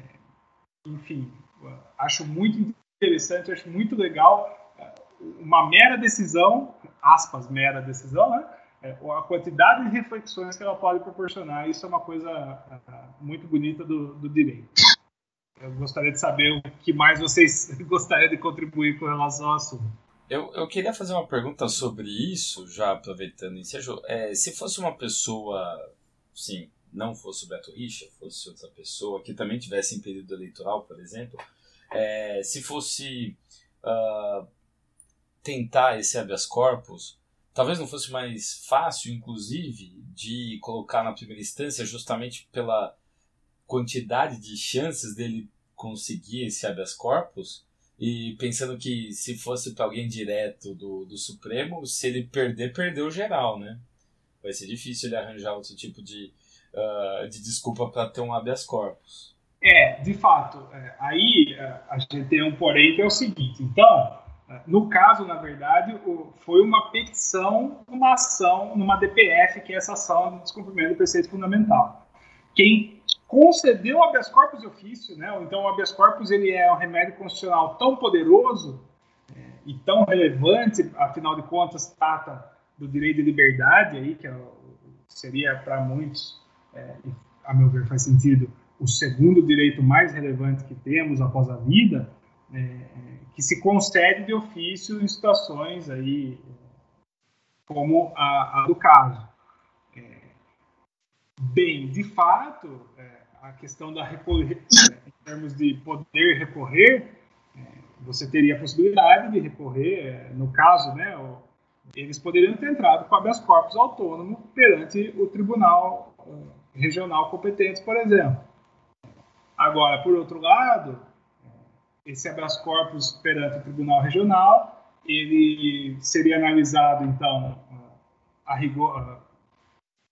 enfim, acho muito interessante, acho muito legal. Uma mera decisão, aspas, mera decisão, né? É, a quantidade de reflexões que ela pode proporcionar, isso é uma coisa muito bonita do, do direito. Eu gostaria de saber o que mais vocês [laughs] gostariam de contribuir com relação ao assunto. Eu, eu queria fazer uma pergunta sobre isso, já aproveitando o ensejo. É, se fosse uma pessoa sim, não fosse o Beto Richa, fosse outra pessoa que também tivesse em período eleitoral, por exemplo, é, se fosse uh, tentar esse habeas corpus, talvez não fosse mais fácil, inclusive, de colocar na primeira instância, justamente pela quantidade de chances dele conseguir esse habeas corpus, e pensando que se fosse para alguém direto do, do Supremo, se ele perder, perdeu geral, né? vai ser difícil ele arranjar outro tipo de, uh, de desculpa para ter um habeas corpus. É, de fato. É, aí é, a gente tem um porém que é o seguinte. Então, é, no caso, na verdade, foi uma petição, uma ação numa DPF, que é essa ação de descumprimento do preceito fundamental. Quem concedeu o habeas corpus ofício, né? Então, o habeas corpus ele é um remédio constitucional tão poderoso é, e tão relevante, afinal de contas, trata do direito de liberdade aí, que é seria para muitos, é, a meu ver faz sentido, o segundo direito mais relevante que temos após a vida, é, que se concede de ofício em situações aí como a, a do caso. Bem, de fato, é, a questão da recorrer, é, em termos de poder recorrer, é, você teria a possibilidade de recorrer, no caso, né, eles poderiam ter entrado com habeas corpus autônomo perante o tribunal eh, regional competente, por exemplo. Agora, por outro lado, esse habeas corpus perante o tribunal regional, ele seria analisado, então, a rigor,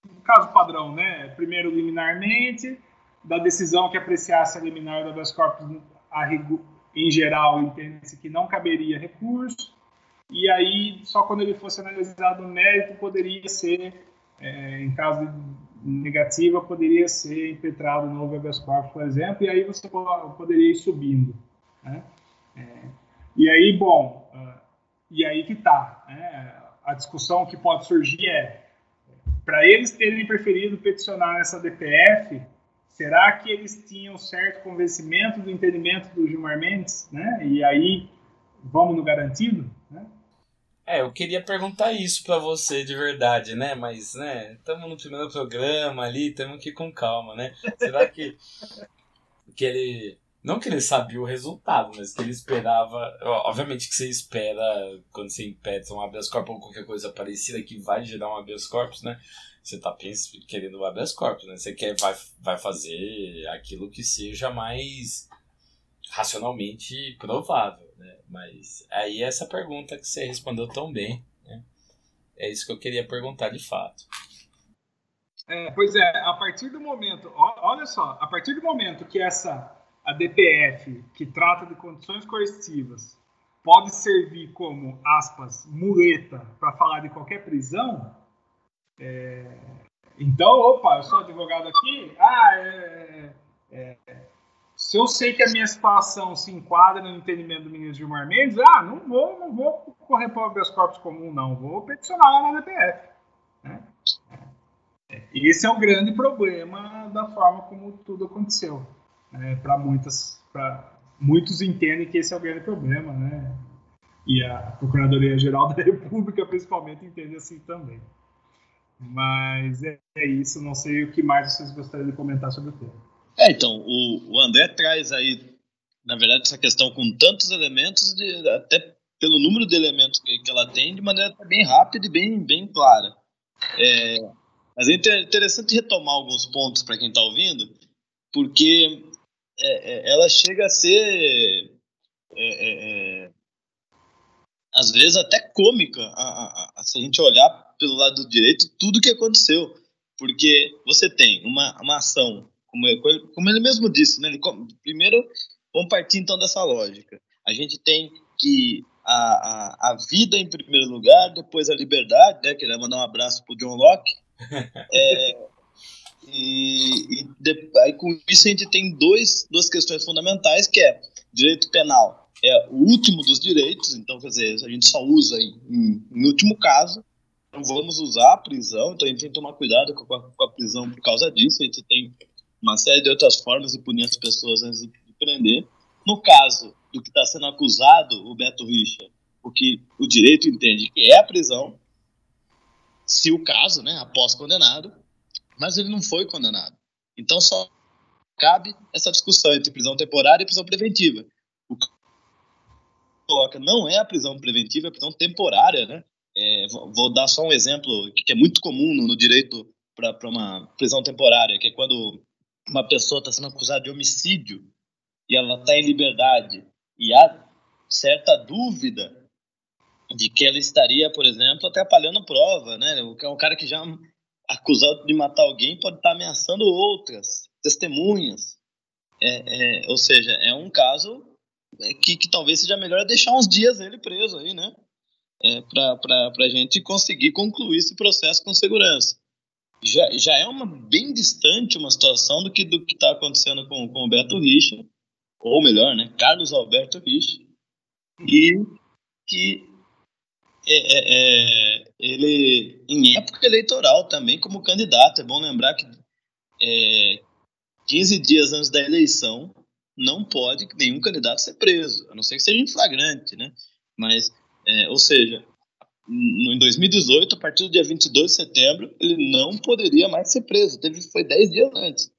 no caso padrão, né? Primeiro liminarmente, da decisão que apreciasse a liminar do habeas corpus em geral entende-se que não caberia recurso e aí só quando ele fosse analisado o mérito poderia ser, é, em caso negativa, poderia ser impetrado no novo habeas corpus, por exemplo, e aí você poderia ir subindo. Né? É, e aí, bom, uh, e aí que está. Né? A discussão que pode surgir é, para eles terem preferido peticionar essa DPF, será que eles tinham certo convencimento do entendimento do Gilmar Mendes? Né? E aí, vamos no garantido? Né? É, eu queria perguntar isso para você de verdade, né? Mas, né, estamos no primeiro programa ali, temos que ir com calma, né? Será que, [laughs] que ele. Não que ele sabia o resultado, mas que ele esperava. Obviamente que você espera, quando você impede um habeas corpus ou qualquer coisa parecida que vai gerar um habeas corpus, né? Você tá pensando, querendo habeas corpus, né? Você quer, vai, vai fazer aquilo que seja mais racionalmente provável. Né? Mas aí essa pergunta que você respondeu tão bem, né? é isso que eu queria perguntar de fato. É, pois é, a partir do momento, olha só, a partir do momento que essa a DPF, que trata de condições coercitivas, pode servir como, aspas, muleta para falar de qualquer prisão, é, então, opa, eu sou advogado aqui, ah, é, é, se eu sei que a minha situação se enquadra no entendimento do ministro Gilmar Mendes, ah, não vou, não vou correr para o habeas corpus comum, não, vou peticionar lá na DPF. Né? É, esse é o grande problema da forma como tudo aconteceu. Né? Para muitas, para muitos entendem que esse é o grande problema, né? E a Procuradoria Geral da República, principalmente, entende assim também. Mas é, é isso. Não sei o que mais vocês gostariam de comentar sobre o tema. É, então, o, o André traz aí, na verdade, essa questão com tantos elementos, de, até pelo número de elementos que, que ela tem, de maneira bem rápida e bem, bem clara. É, mas é interessante retomar alguns pontos para quem está ouvindo, porque é, é, ela chega a ser, é, é, é às vezes, até cômica, a, a, a, se a gente olhar pelo lado direito, tudo que aconteceu. Porque você tem uma, uma ação como, ele, como ele mesmo disse, né? Ele, primeiro, vamos partir então dessa lógica. A gente tem que a, a, a vida em primeiro lugar, depois a liberdade, né? Queria mandar um abraço pro John Locke. [laughs] é, e, e de, aí com isso a gente tem dois, duas questões fundamentais, que é direito penal é o último dos direitos, então quer dizer, a gente só usa em, em, em último caso, vamos usar a prisão, então a gente tem que tomar cuidado com a, com a prisão por causa disso, a gente tem uma série de outras formas de punir as pessoas antes de prender. No caso do que está sendo acusado, o Beto Richa, o que o direito entende que é a prisão, se o caso, né, após condenado, mas ele não foi condenado. Então só cabe essa discussão entre prisão temporária e prisão preventiva. O que coloca não é a prisão preventiva, é a prisão temporária, né? É, vou dar só um exemplo que é muito comum no, direito para uma prisão temporária, que é quando uma pessoa está sendo acusada de homicídio e ela está em liberdade e há certa dúvida de que ela estaria, por exemplo, atrapalhando prova, né? Um cara que já acusado de matar alguém pode estar tá ameaçando outras testemunhas. É, é, ou seja, é um caso que, que talvez seja melhor deixar uns dias ele preso aí, né? É, para a gente conseguir concluir esse processo com segurança já, já é uma bem distante uma situação do que do que está acontecendo com, com o Beto Richa, ou melhor, né, Carlos Alberto Richa, e que é, é, é, ele, em época eleitoral também, como candidato, é bom lembrar que é, 15 dias antes da eleição não pode nenhum candidato ser preso, a não ser que seja em flagrante, né? Mas, é, ou seja, em 2018, a partir do dia 22 de setembro, ele não poderia mais ser preso. Teve, foi 10 dias antes.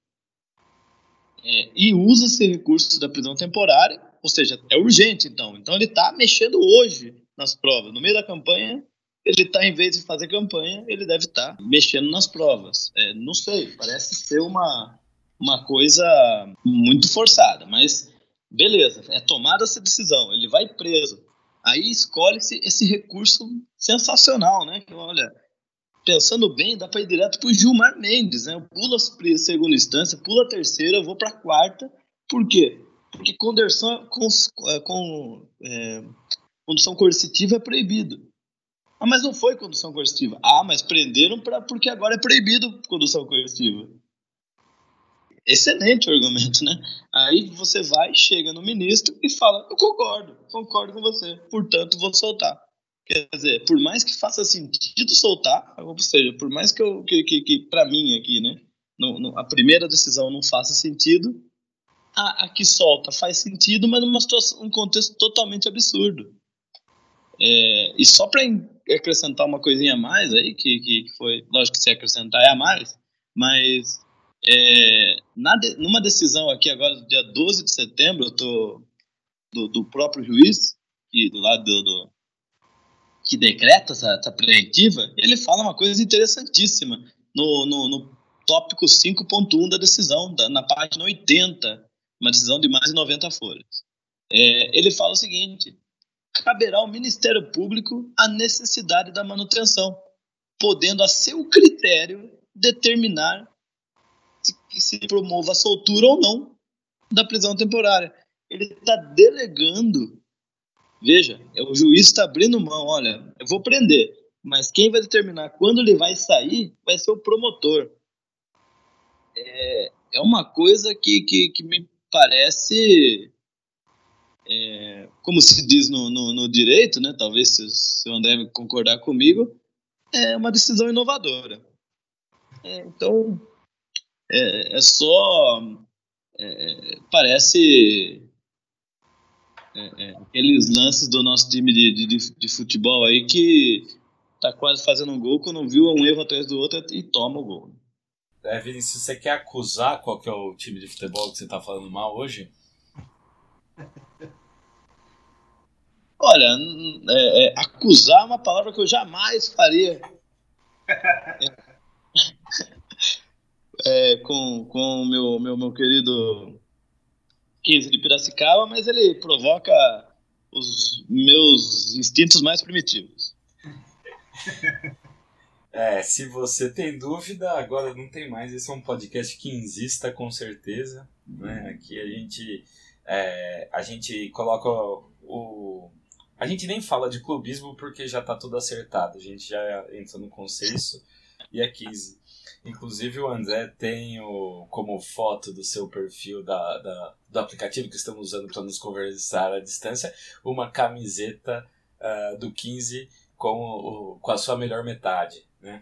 É, e usa esse recurso da prisão temporária, ou seja, é urgente então. Então ele está mexendo hoje nas provas. No meio da campanha, ele está, em vez de fazer campanha, ele deve estar tá mexendo nas provas. É, não sei, parece ser uma, uma coisa muito forçada, mas beleza, é tomada essa decisão. Ele vai preso Aí escolhe-se esse recurso sensacional, né? Que olha, pensando bem, dá para ir direto pro Gilmar Mendes, né? Pula a segunda instância, pula a terceira, eu vou para a quarta. Por quê? Porque condersão, com, é, com é, condução coercitiva é proibido. Ah, mas não foi condução coercitiva. Ah, mas prenderam pra, porque agora é proibido condução coercitiva. Excelente o argumento, né? Aí você vai, chega no ministro e fala: Eu concordo, concordo com você, portanto vou soltar. Quer dizer, por mais que faça sentido soltar, ou seja, por mais que, eu, que, que, que para mim aqui, né, no, no, a primeira decisão não faça sentido, a, a que solta faz sentido, mas numa situação, um contexto totalmente absurdo. É, e só para acrescentar uma coisinha a mais aí, que, que foi, lógico que se acrescentar é a mais, mas é, na numa decisão aqui agora, do dia 12 de setembro, eu tô do, do próprio juiz, que, do lado do, do que decreta essa, essa, preventiva, ele fala uma coisa interessantíssima no, no, no tópico 5.1 da decisão, da, na página 80, uma decisão de mais de 90 folhas. É, ele fala o seguinte: caberá ao Ministério Público a necessidade da manutenção, podendo a seu critério determinar se promova a soltura ou não da prisão temporária. Ele está delegando. Veja, é o juiz está abrindo mão. Olha, eu vou prender, mas quem vai determinar quando ele vai sair vai ser o promotor. É, é uma coisa que, que, que me parece, é, como se diz no, no, no, direito, né? Talvez se, se o André concordar comigo, é uma decisão inovadora. É, então, é, é só. É, parece. É, é, aqueles lances do nosso time de, de, de, futebol aí que tá quase fazendo um gol, quando viu um erro atrás do outro e toma o gol. É, Vinícius, você quer acusar qual que é o time de futebol que você tá falando mal hoje? Olha, é, é, acusar é uma palavra que eu jamais faria. é, [laughs] com, com o meu, meu, meu querido 15 de Piracicaba, mas ele provoca os meus instintos mais primitivos. [laughs] É, se você tem dúvida, agora não tem mais. Esse é um podcast que insista com certeza. Né? Aqui a gente, é, a gente coloca o. A gente nem fala de clubismo porque já está tudo acertado. A gente já entra no consenso e a 15 Inclusive o André tem o, como foto do seu perfil da, da do aplicativo que estamos usando para nos conversar à distância, uma camiseta uh, do 15 com, o, com a sua melhor metade, né?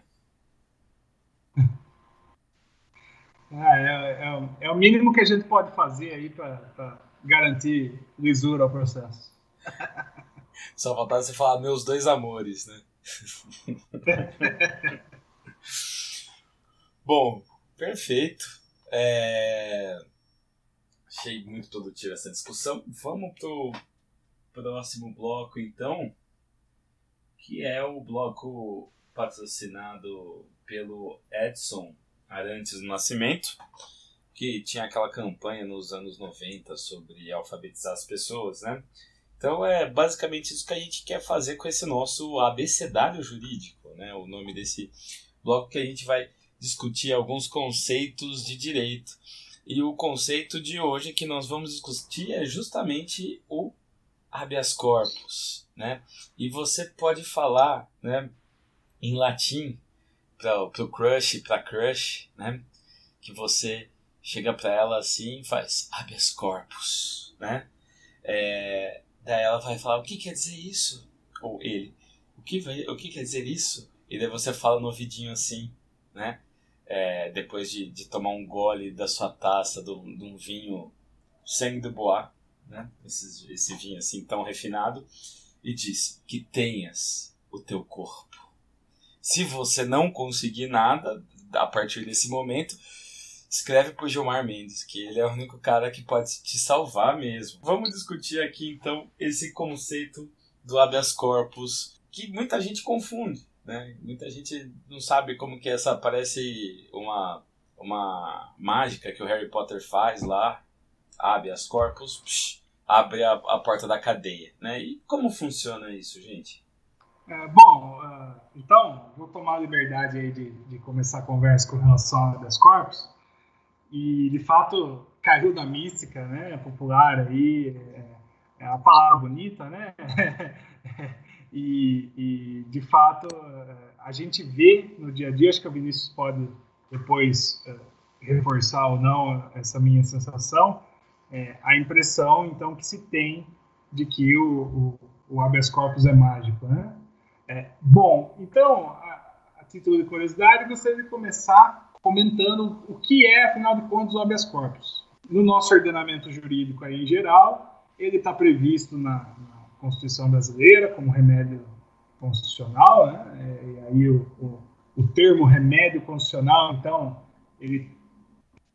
Ah, é, é, é, o mínimo que a gente pode fazer aí para garantir lisura ao processo. [laughs] Só faltava você falar meus dois amores, né? [laughs] Bom, perfeito. É... Achei muito produtiva essa discussão. Vamos pro próximo bloco, então, que é o bloco patrocinado pelo Edson Arantes do Nascimento, que tinha aquela campanha nos anos 90 sobre alfabetizar as pessoas, né? Então é basicamente isso que a gente quer fazer com esse nosso abecedário jurídico, né? O nome desse bloco que a gente vai discutir alguns conceitos de direito. E o conceito de hoje que nós vamos discutir é justamente o habeas corpus, né? E você pode falar, né, em latim para o crush, para crush, né? Que você chega para ela assim e faz habeas corpus, né? É, daí ela vai falar o que quer dizer isso? Ou ele, o que vai, o que quer dizer isso? E daí você fala no ouvidinho assim, né? Depois de, de tomar um gole da sua taça de um vinho sangue do bois, né? Esse, esse vinho assim tão refinado, e diz que tenhas o teu corpo. Se você não conseguir nada a partir desse momento, escreve pro Gilmar Mendes, que ele é o único cara que pode te salvar mesmo. Vamos discutir aqui então esse conceito do habeas corpus que muita gente confunde. Né? Muita gente não sabe como que essa parece uma, uma mágica que o Harry Potter faz lá, abre as corpos, psh, abre a, a porta da cadeia, né? E como funciona isso, gente? É, bom, uh, então, vou tomar a liberdade aí de, de, começar a conversa com relação a habeas corpus. E, de fato, caiu da mística né, popular aí, é, é a palavra bonita, né? [laughs] e, e, de fato, é, a gente vê no dia a dia, acho que o Vinícius pode depois uh, reforçar ou não essa minha sensação, é, a impressão, então, que se tem de que o, o, o habeas corpus é mágico, né? É, bom, então, a, a, título de curiosidade, gostaria de começar comentando o que é, afinal de contas, o habeas corpus. No nosso ordenamento jurídico aí, em geral, ele está previsto na, na, Constituição brasileira como remédio constitucional, né? É, e aí o, o, o termo remédio constitucional, então, ele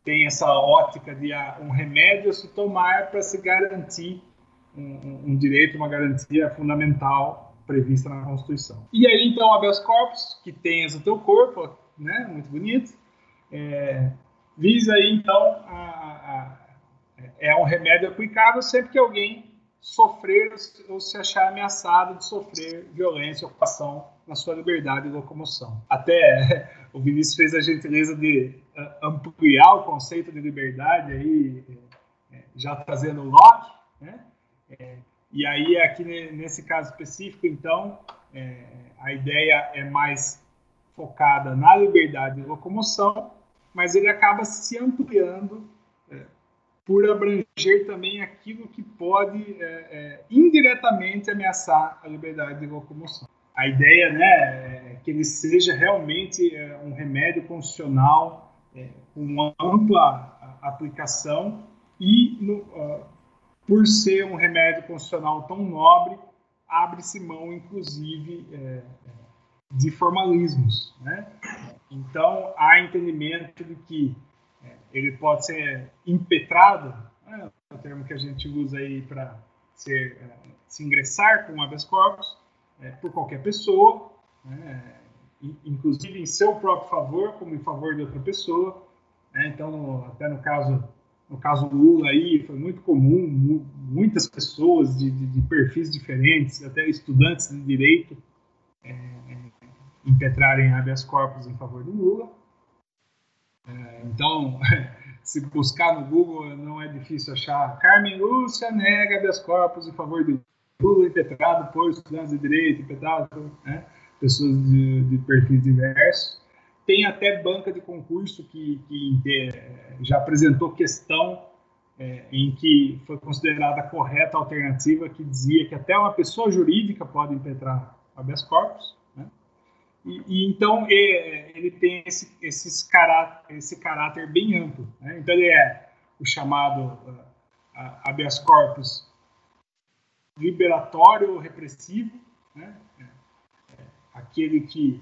tem essa ótica de ah, um remédio se tomar para se garantir um, um, direito, uma garantia fundamental prevista na Constituição. E aí, então, habeas corpus, que tens o teu corpo, né, muito bonito, é, visa aí, então, a, a, é um remédio aplicável sempre que alguém sofrer ou se achar ameaçado de sofrer violência, ocupação na sua liberdade de locomoção. Até [laughs] o Vinícius fez a gentileza de ampliar o conceito de liberdade aí, é, já trazendo o Locke, né? E aí, aqui nesse caso específico, então, a ideia é mais focada na liberdade de locomoção, mas ele acaba se ampliando por abranger também aquilo que pode é, é indiretamente ameaçar a liberdade de locomoção. A ideia né, é que ele seja realmente é, um remédio constitucional é, com uma ampla aplicação e no, por ser um remédio constitucional tão nobre, abre-se mão, inclusive, é, de formalismos. Né? Então, há entendimento de que ele pode ser impetrado, é o termo que a gente usa aí para se, é, se ingressar com habeas corpus, é, por qualquer pessoa, né, inclusive em seu próprio favor, como em favor de outra pessoa. Né? Então, até no caso no caso Lula aí, foi muito comum, muitas pessoas de, de, de perfis diferentes, até estudantes de direito, é, é, impetrarem habeas corpus em favor do Lula. É, então, [laughs] se buscar no Google, não é difícil achar Carmen Lúcia nega habeas corpus em favor do Lula, impetrado por estudantes de direito, impetrado né, pessoas de, de perfis diversos. Tem até banca de concurso que, que é, já apresentou questão é, em que foi considerada correta a alternativa que dizia que até uma pessoa jurídica pode impetrar habeas corpus. E, e, então ele, ele tem esse, esses caráter, esse caráter bem amplo. Né? Então ele é o chamado uh, habeas corpus liberatório repressivo, né? É, é, aquele que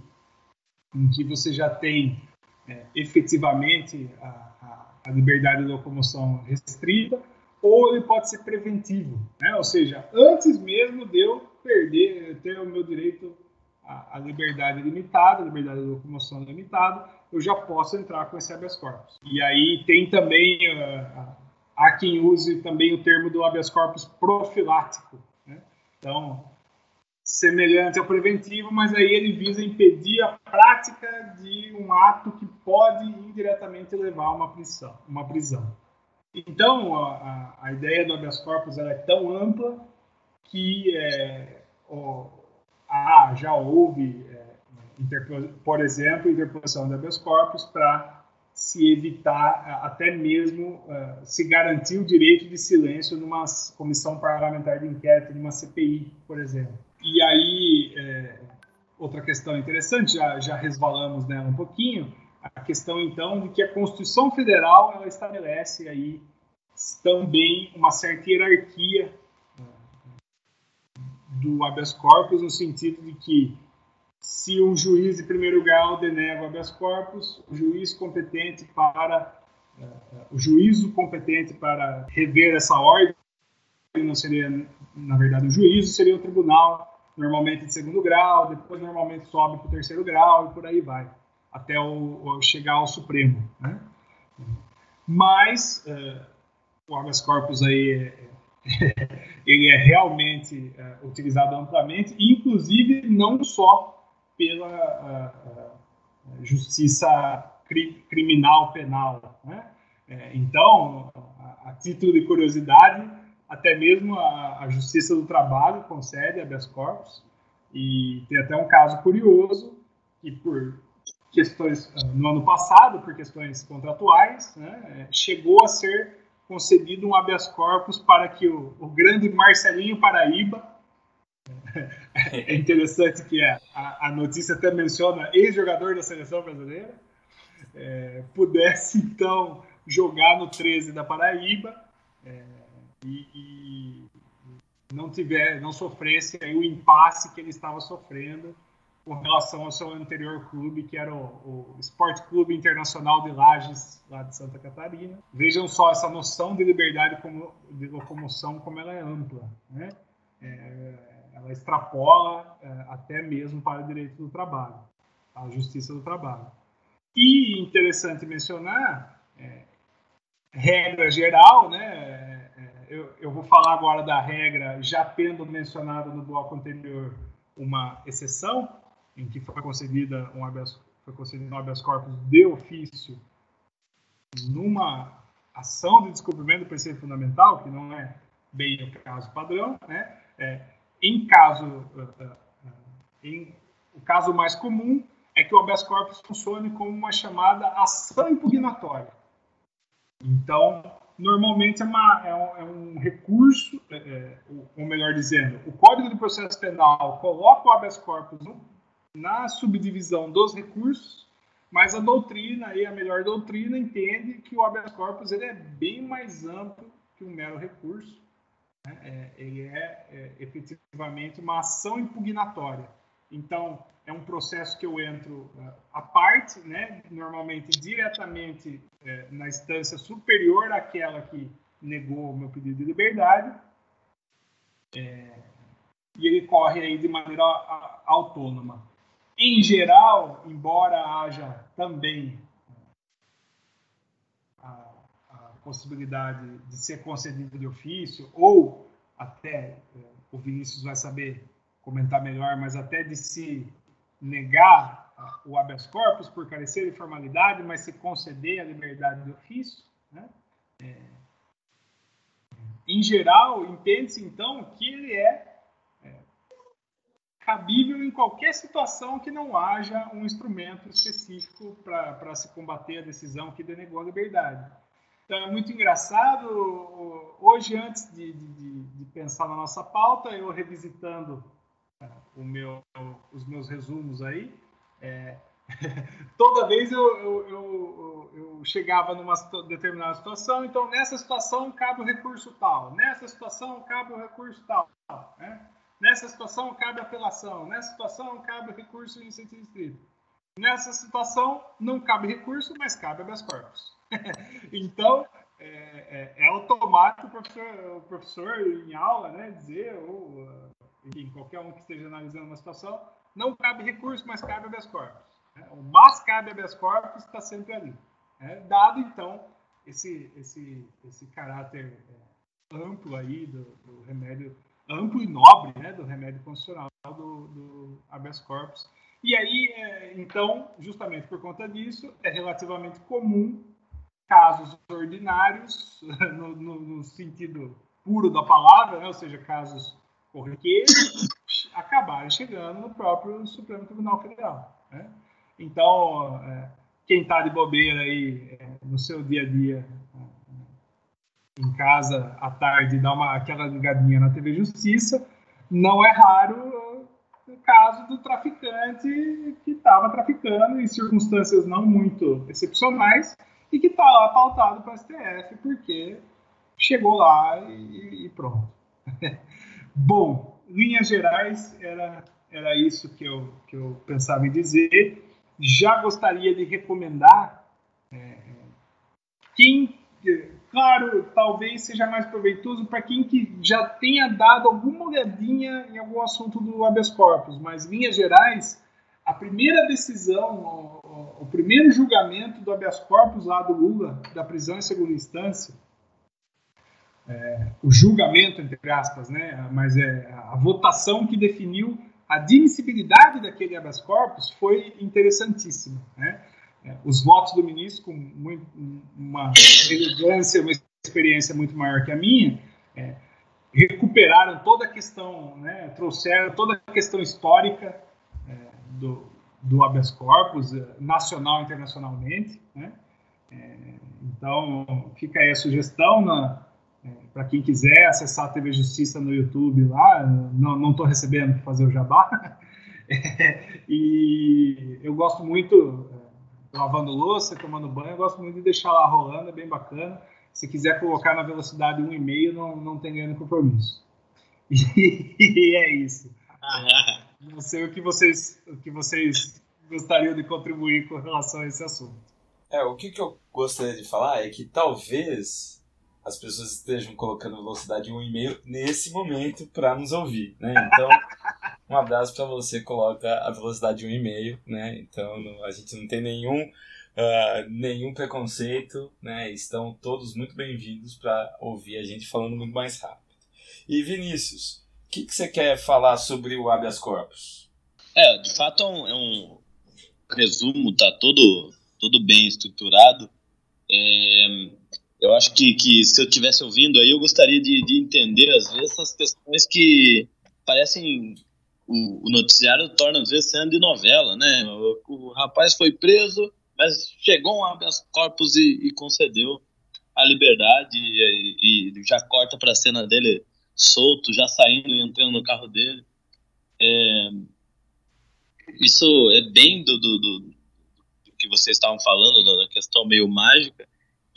em que você já tem é, efetivamente a, a, a, liberdade de locomoção restrita, ou ele pode ser preventivo, né? ou seja, antes mesmo de eu perder, ter o meu direito à liberdade limitada, a liberdade de locomoção limitada, eu já posso entrar com esse habeas corpus. E aí tem também, uh, há quem use também o termo do habeas corpus profilático. Né? Então, semelhante ao preventivo, mas aí ele visa impedir a prática de um ato que pode indiretamente levar a uma prisão. Uma prisão. Então, a, a ideia do habeas corpus é tão ampla que, é, ó, ah, já houve, é, por exemplo, interposição do habeas corpus para se evitar, até mesmo uh, se garantir o direito de silêncio numa comissão parlamentar de inquérito, numa CPI, por exemplo. E aí, é, outra questão interessante, já, já resvalamos nela um pouquinho, a questão então de que a Constituição Federal ela estabelece aí também uma certa hierarquia é, do habeas corpus no sentido de que se um juiz de primeiro grau denega o habeas corpus, o juiz competente para uh, o juízo competente para rever essa ordem não seria na verdade o juízo, seria o tribunal normalmente de segundo grau, depois normalmente sobe para o terceiro grau e por aí vai, até o, chegar ao Supremo. Né? Mas uh, o habeas corpus aí [laughs] ele é realmente uh, utilizado amplamente, inclusive não só pela uh, uh, justiça cri criminal penal. Né? É, então, a, a, título de curiosidade, até mesmo a, a, Justiça do Trabalho concede habeas corpus, e tem até um caso curioso que por questões no ano passado, por questões contratuais, né, chegou a ser concedido um habeas corpus para que o, o grande Marcelinho Paraíba, [laughs] é interessante que a, a, notícia até menciona ex-jogador da seleção brasileira, é, pudesse então jogar no 13 da Paraíba é, e, e, não tiver, não sofresse aí o impasse que ele estava sofrendo com relação ao seu anterior clube, que era o, o Esporte Clube Internacional de Lages, lá de Santa Catarina. Vejam só essa noção de liberdade como, de locomoção, como ela é ampla. Né? É, ela extrapola é, até mesmo para o direito do trabalho, a justiça do trabalho. E interessante mencionar, é, regra geral, né? É, é, eu, eu vou falar agora da regra, já tendo mencionado no bloco anterior uma exceção, em que foi concedida um habeas, foi concedido um habeas corpus de ofício numa ação de descobrimento do princípio fundamental, que não é bem o caso padrão, né? É, em caso, uh, uh, em, o caso mais comum é que o habeas corpus funcione como uma chamada ação impugnatória. Então, normalmente é, uma, é, um, é um, recurso, é, é ou melhor dizendo, o Código de Processo Penal coloca o habeas corpus na subdivisão dos recursos, mas a doutrina, aí a melhor doutrina, entende que o habeas corpus ele é bem mais amplo que um mero recurso. Né? É, ele é, é, efetivamente uma ação impugnatória. Então, é um processo que eu entro uh, à parte, né? normalmente diretamente uh, na instância superior àquela que negou o meu pedido de liberdade, é, e ele corre aí de maneira autônoma. Em geral, embora haja também a, a possibilidade de ser concedido de ofício, ou até, é, o Vinícius vai saber comentar melhor, mas até de se negar o habeas corpus por carecer de formalidade, mas se conceder a liberdade de ofício, né? É, em geral, entende-se então que ele é cabível em qualquer situação que não haja um instrumento específico para se combater a decisão que denegou a liberdade. Então é muito engraçado. Hoje, antes de, de, de pensar na nossa pauta, eu revisitando é, meu, os meus resumos aí, é, [laughs] toda vez eu, eu, eu, eu, chegava numa determinada situação, então nessa situação cabe o recurso tal, nessa situação cabe o recurso tal. Né? Nessa situação, cabe apelação. Nessa situação, cabe recurso em sentido estrito. Nessa situação, não cabe recurso, mas cabe habeas corpus. [laughs] então, é, é, é, automático o professor, o professor em aula né, dizer, ou enfim, qualquer um que esteja analisando uma situação, não cabe recurso, mas cabe habeas corpus. Né? O mas cabe habeas corpus está sempre ali. Né? Dado, então, esse, esse, esse caráter é, amplo aí do, do remédio amplo e nobre né, do remédio constitucional do, do habeas corpus. E aí, é, então, justamente por conta disso, é relativamente comum casos ordinários, [laughs] no, no, no sentido puro da palavra, né, ou seja, casos corriqueiros, acabarem chegando no próprio Supremo Tribunal Federal. Né? Então, é, quem está de bobeira aí é, no seu dia a dia em casa à tarde dar uma, aquela ligadinha na TV Justiça, não é raro o caso do traficante que estava traficando em circunstâncias não muito excepcionais e que está lá pautado para o STF porque chegou lá e, e pronto. [laughs] Bom, linhas gerais, era, era isso que eu, que eu pensava em dizer. Já gostaria de recomendar é, quem claro, talvez seja mais proveitoso para quem que já tenha dado alguma olhadinha em algum assunto do habeas corpus, mas, em linhas gerais, a primeira decisão, o, o, primeiro julgamento do habeas corpus lá do Lula, da prisão em segunda instância, é, o julgamento, entre aspas, né? mas é a votação que definiu a admissibilidade daquele habeas corpus foi interessantíssima. Né? É, os votos do ministro, com muito, uma elegância, uma experiência muito maior que a minha, é, recuperaram toda a questão, né, trouxeram toda a questão histórica é, do, do habeas corpus, é, nacional e internacionalmente. Né? É, então, fica aí a sugestão é, para quem quiser acessar a TV Justiça no YouTube lá. Não estou recebendo para fazer o jabá. [laughs] e eu gosto muito, lavando louça, tomando banho, eu gosto muito de deixar lá rolando, é bem bacana. Se quiser colocar na velocidade 1,5, não, não tem grande compromisso. [laughs] E, é isso. Não sei o que vocês, o que vocês gostariam de contribuir com relação a esse assunto. É, o que, que eu gostaria de falar é que talvez as pessoas estejam colocando velocidade 1,5 nesse momento para nos ouvir, né? Então, um abraço para você coloca a velocidade 1,5, né? Então, a gente não tem nenhum uh, nenhum preconceito, né? Estão todos muito bem-vindos para ouvir a gente falando muito mais rápido. E Vinícius, o que, que você quer falar sobre o habeas corpus? É, de fato é um, é um resumo, tá todo, todo bem estruturado. É, eu acho que, que se eu estivesse ouvindo aí, eu gostaria de, de entender, às vezes, essas questões que parecem. O, o noticiário torna, às vezes, sendo de novela, né? O, o rapaz foi preso, mas chegou um habeas corpus e, e concedeu a liberdade e, e já corta para a cena dele solto, já saindo e entrando no carro dele. É, isso é bem do, do, do, que vocês estavam falando, da questão meio mágica,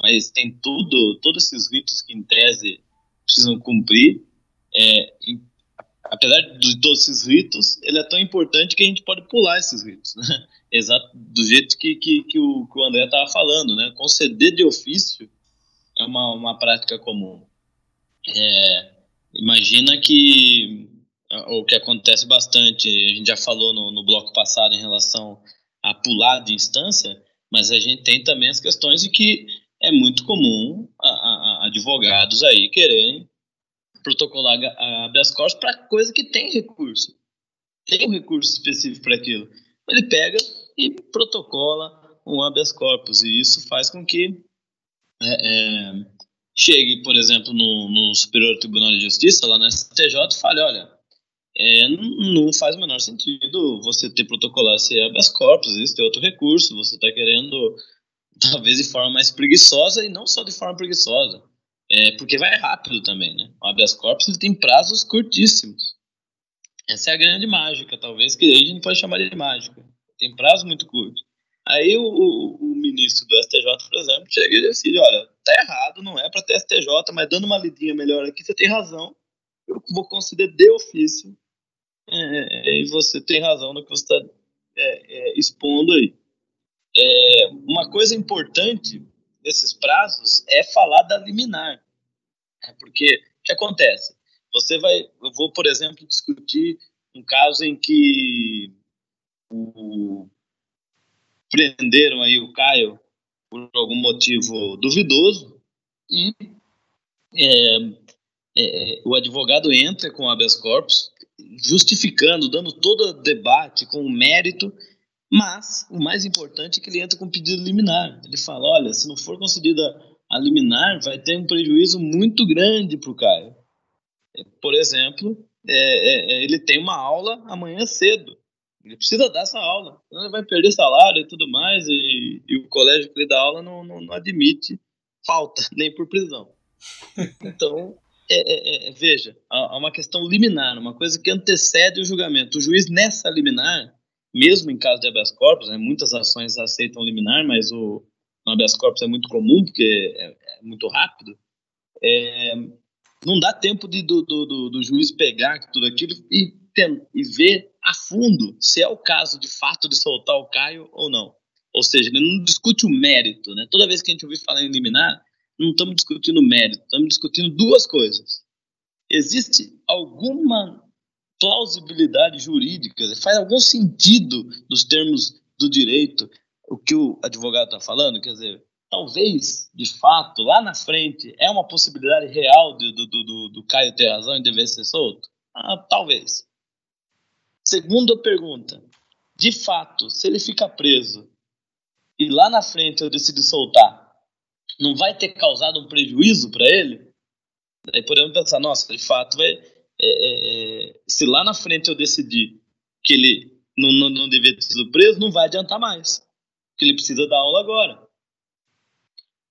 mas tem tudo, todos esses ritos que em tese precisam cumprir. É, apesar de todos esses ritos, ele é tão importante que a gente pode pular esses ritos, né? [laughs] Exato, do jeito que, que, que, o, que o André estava falando, né? Conceder de ofício é uma, uma prática comum. É, imagina que o que acontece bastante, a gente já falou no, no bloco passado em relação a pular de instância, mas a gente tem também as questões de que é muito comum a, a, a advogados aí quererem protocolar habeas corpus para coisa que tem recurso. Tem um recurso específico para aquilo. Ele pega e protocola um habeas corpus, e isso faz com que é, é, chegue, por exemplo, no, no, Superior Tribunal de Justiça, lá no STJ, e fale, olha, é, não faz o menor sentido você ter protocolado esse habeas corpus, existe outro recurso, você está querendo, talvez de forma mais preguiçosa, e não só de forma preguiçosa, é, porque vai rápido também, né? O habeas corpus ele tem prazos curtíssimos. Essa é a grande mágica, talvez, que a gente pode chamar de mágica. Tem prazo muito curto. Aí o, o, o, ministro do STJ, por exemplo, chega e decide, olha, tá errado, não é para ter STJ, mas dando uma lidinha melhor aqui, você tem razão, eu vou conceder de ofício, é, é, e você tem razão no que você está é, é, expondo aí. É, uma coisa importante desses prazos é falar da liminar. É porque o que acontece? Você vai, eu vou, por exemplo, discutir um caso em que o, prenderam aí o Caio por algum motivo duvidoso e é, é, o advogado entra com habeas corpus justificando, dando todo o debate com o mérito mas o mais importante é que ele entra com pedido liminar. Ele fala: olha, se não for concedida a liminar, vai ter um prejuízo muito grande para o Caio. É, por exemplo, é, é, é, ele tem uma aula amanhã cedo. Ele precisa dar essa aula. Senão ele vai perder salário e tudo mais. E, e o colégio que ele dá aula não, não, não admite falta, [laughs] nem por prisão. Então, é, é, veja, há uma questão liminar, uma coisa que antecede o julgamento. O juiz, nessa liminar, mesmo em caso de habeas corpus, né, muitas ações aceitam liminar, mas o, o habeas corpus é muito comum, porque é, é muito rápido, é, não dá tempo de, do, do, do, juiz pegar tudo aquilo e, e ver a fundo se é o caso de fato de soltar o Caio ou não. Ou seja, ele não discute o mérito. Né? Toda vez que a gente ouvir falar em liminar, não estamos discutindo mérito, estamos discutindo duas coisas. Existe alguma plausibilidade jurídica, faz algum sentido dos termos do direito o que o advogado está falando? Quer dizer, talvez, de fato, lá na frente, é uma possibilidade real do, do, do, do Caio ter razão e dever ser solto? Ah, talvez. Segunda pergunta. De fato, se ele fica preso e lá na frente eu decidir soltar, não vai ter causado um prejuízo para ele? Aí podemos pensar, nossa, de fato, vai, é, é, é, se lá na frente eu decidir que ele não, não, não devia ter sido preso, não vai adiantar mais. Porque ele precisa dar aula agora.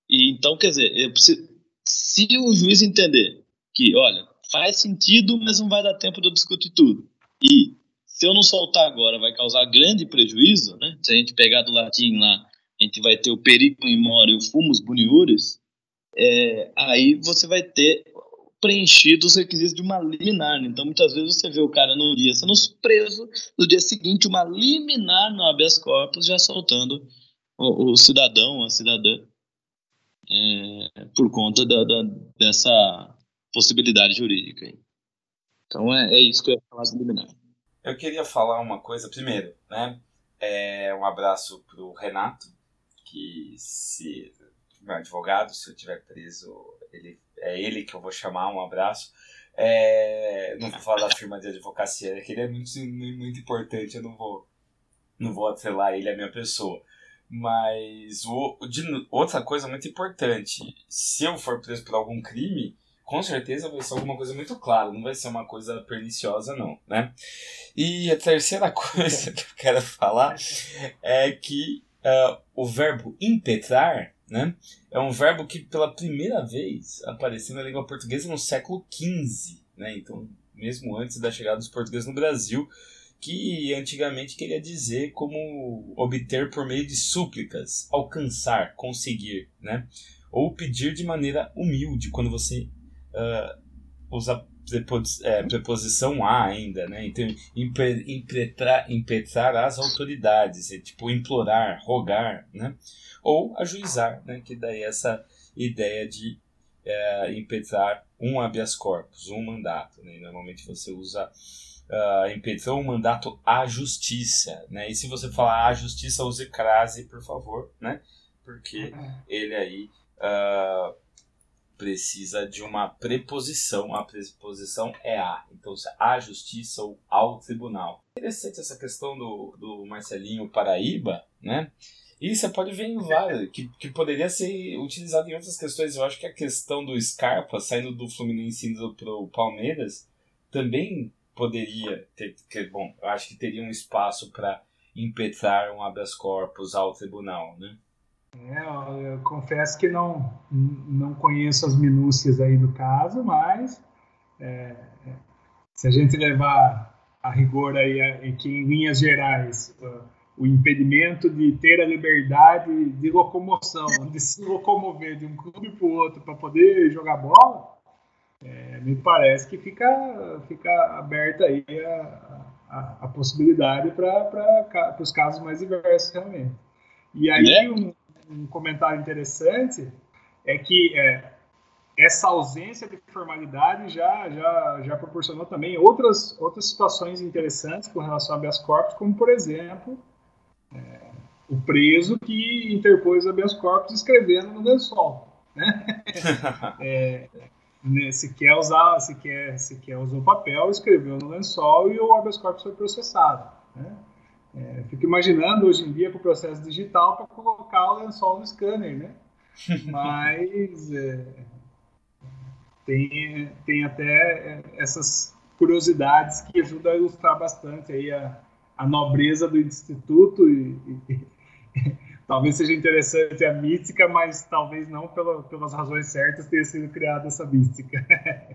E então, quer dizer, preciso, se o juiz entender que, olha, faz sentido, mas não vai dar tempo de eu discutir tudo. E se eu não soltar agora, vai causar grande prejuízo, né? Se a gente pegar do latim lá, a gente vai ter o periculum in more e o fumus boniuris, é, aí você vai ter preenchido os requisitos de uma liminar. Né? Então, muitas vezes você vê o cara num dia sendo preso, no dia seguinte, uma liminar no habeas corpus já soltando o, o cidadão, a cidadã, é, por conta da, da, dessa possibilidade jurídica. Então, é, é, isso que eu ia falar do liminar. Eu queria falar uma coisa primeiro, né? É, um abraço para o Renato, que se meu advogado, se eu tiver preso, ele, é ele que eu vou chamar, um abraço. É, não vou falar da firma de advocacia, que ele é muito, muito importante, eu não vou, não vou atrelar ele à minha pessoa. Mas o, de, outra coisa muito importante, se eu for preso por algum crime, com certeza vai ser alguma coisa muito clara, não vai ser uma coisa perniciosa, não, né? E a terceira [laughs] coisa que eu quero falar é que uh, o verbo impetrar né? É um verbo que pela primeira vez apareceu na língua portuguesa no século XV, né? Então, mesmo antes da chegada dos portugueses no Brasil, que antigamente queria dizer como obter por meio de súplicas, alcançar, conseguir, né? Ou pedir de maneira humilde, quando você uh, usa é, preposição a ainda, né? Então, impetrar, impetrar as autoridades, é tipo implorar, rogar, né? Ou ajuizar, né? Que daí essa ideia de é, impetrar um habeas corpus, um mandato, né? Normalmente você usa uh, impetrou um mandato à justiça, né? E se você falar à justiça, use crase, por favor, né? Porque uhum. ele aí uh, precisa de uma preposição. A preposição é a. Então, a justiça ou ao tribunal. Interessante essa questão do, do Marcelinho Paraíba, né? E você pode ver em várias, que, que poderia ser utilizado em outras questões. Eu acho que a questão do Scarpa saindo do Fluminense indo para o Palmeiras também poderia ter. Que, bom, eu acho que teria um espaço para impetrar um habeas corpus ao tribunal, né? É, eu confesso que não, não conheço as minúcias aí do caso, mas é, é se a gente levar a rigor aí é que em linhas gerais o impedimento de ter a liberdade de locomoção, [laughs] de se locomover de um clube para o outro para poder jogar bola, é, me parece que fica, fica aberta aí a, a, a possibilidade para os casos mais diversos realmente. E aí né? um, um comentário interessante é que é, essa ausência de formalidade já, já, já proporcionou também outras, outras situações interessantes com relação a habeas corpus, como, por exemplo, é, o preso que interpôs habeas corpus escrevendo no lençol. Né? [laughs] é, né, se quer usar, se quer, se quer usar o papel, escreveu no lençol e o habeas corpus foi processado. Né? É, fico imaginando hoje em dia com o processo digital para colocar o lençol no scanner, né? [laughs] Mas é, tem, tem até essas curiosidades que ajudam a ilustrar bastante aí a, a nobreza do instituto e, e, e [laughs] talvez seja interessante a mística, mas talvez não pela, pelas razões certas tenha sido criada essa mística.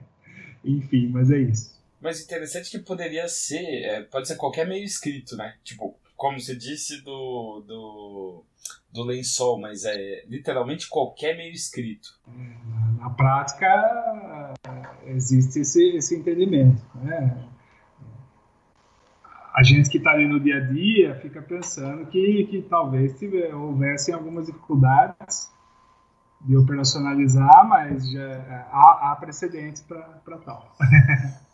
[laughs] Enfim, mas é isso. Mas interessante que poderia ser, é, pode ser qualquer meio escrito, né? Tipo, como você disse do, do, do lençol, mas é literalmente qualquer meio escrito. Na prática, existe esse, esse entendimento, né? A gente que está ali no dia a dia fica pensando que, que talvez tiver, houvessem algumas dificuldades de operacionalizar, mas já há, há precedentes para tal. [laughs]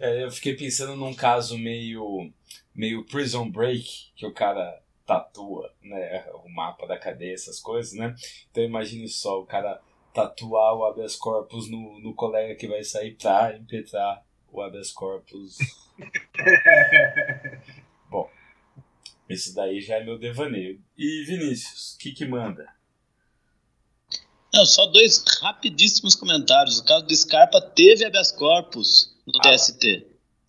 É, eu fiquei pensando num caso meio, meio prison break, que o cara tatua né, o mapa da cadeia, essas coisas, né? Então imagine só o cara tatuar o habeas corpus no, no colega que vai sair pra impetrar o habeas corpus. [laughs] Bom, isso daí já é meu devaneio. E Vinícius, o que que manda? Não, só dois rapidíssimos comentários. O caso do Scarpa teve habeas corpus ah, TST.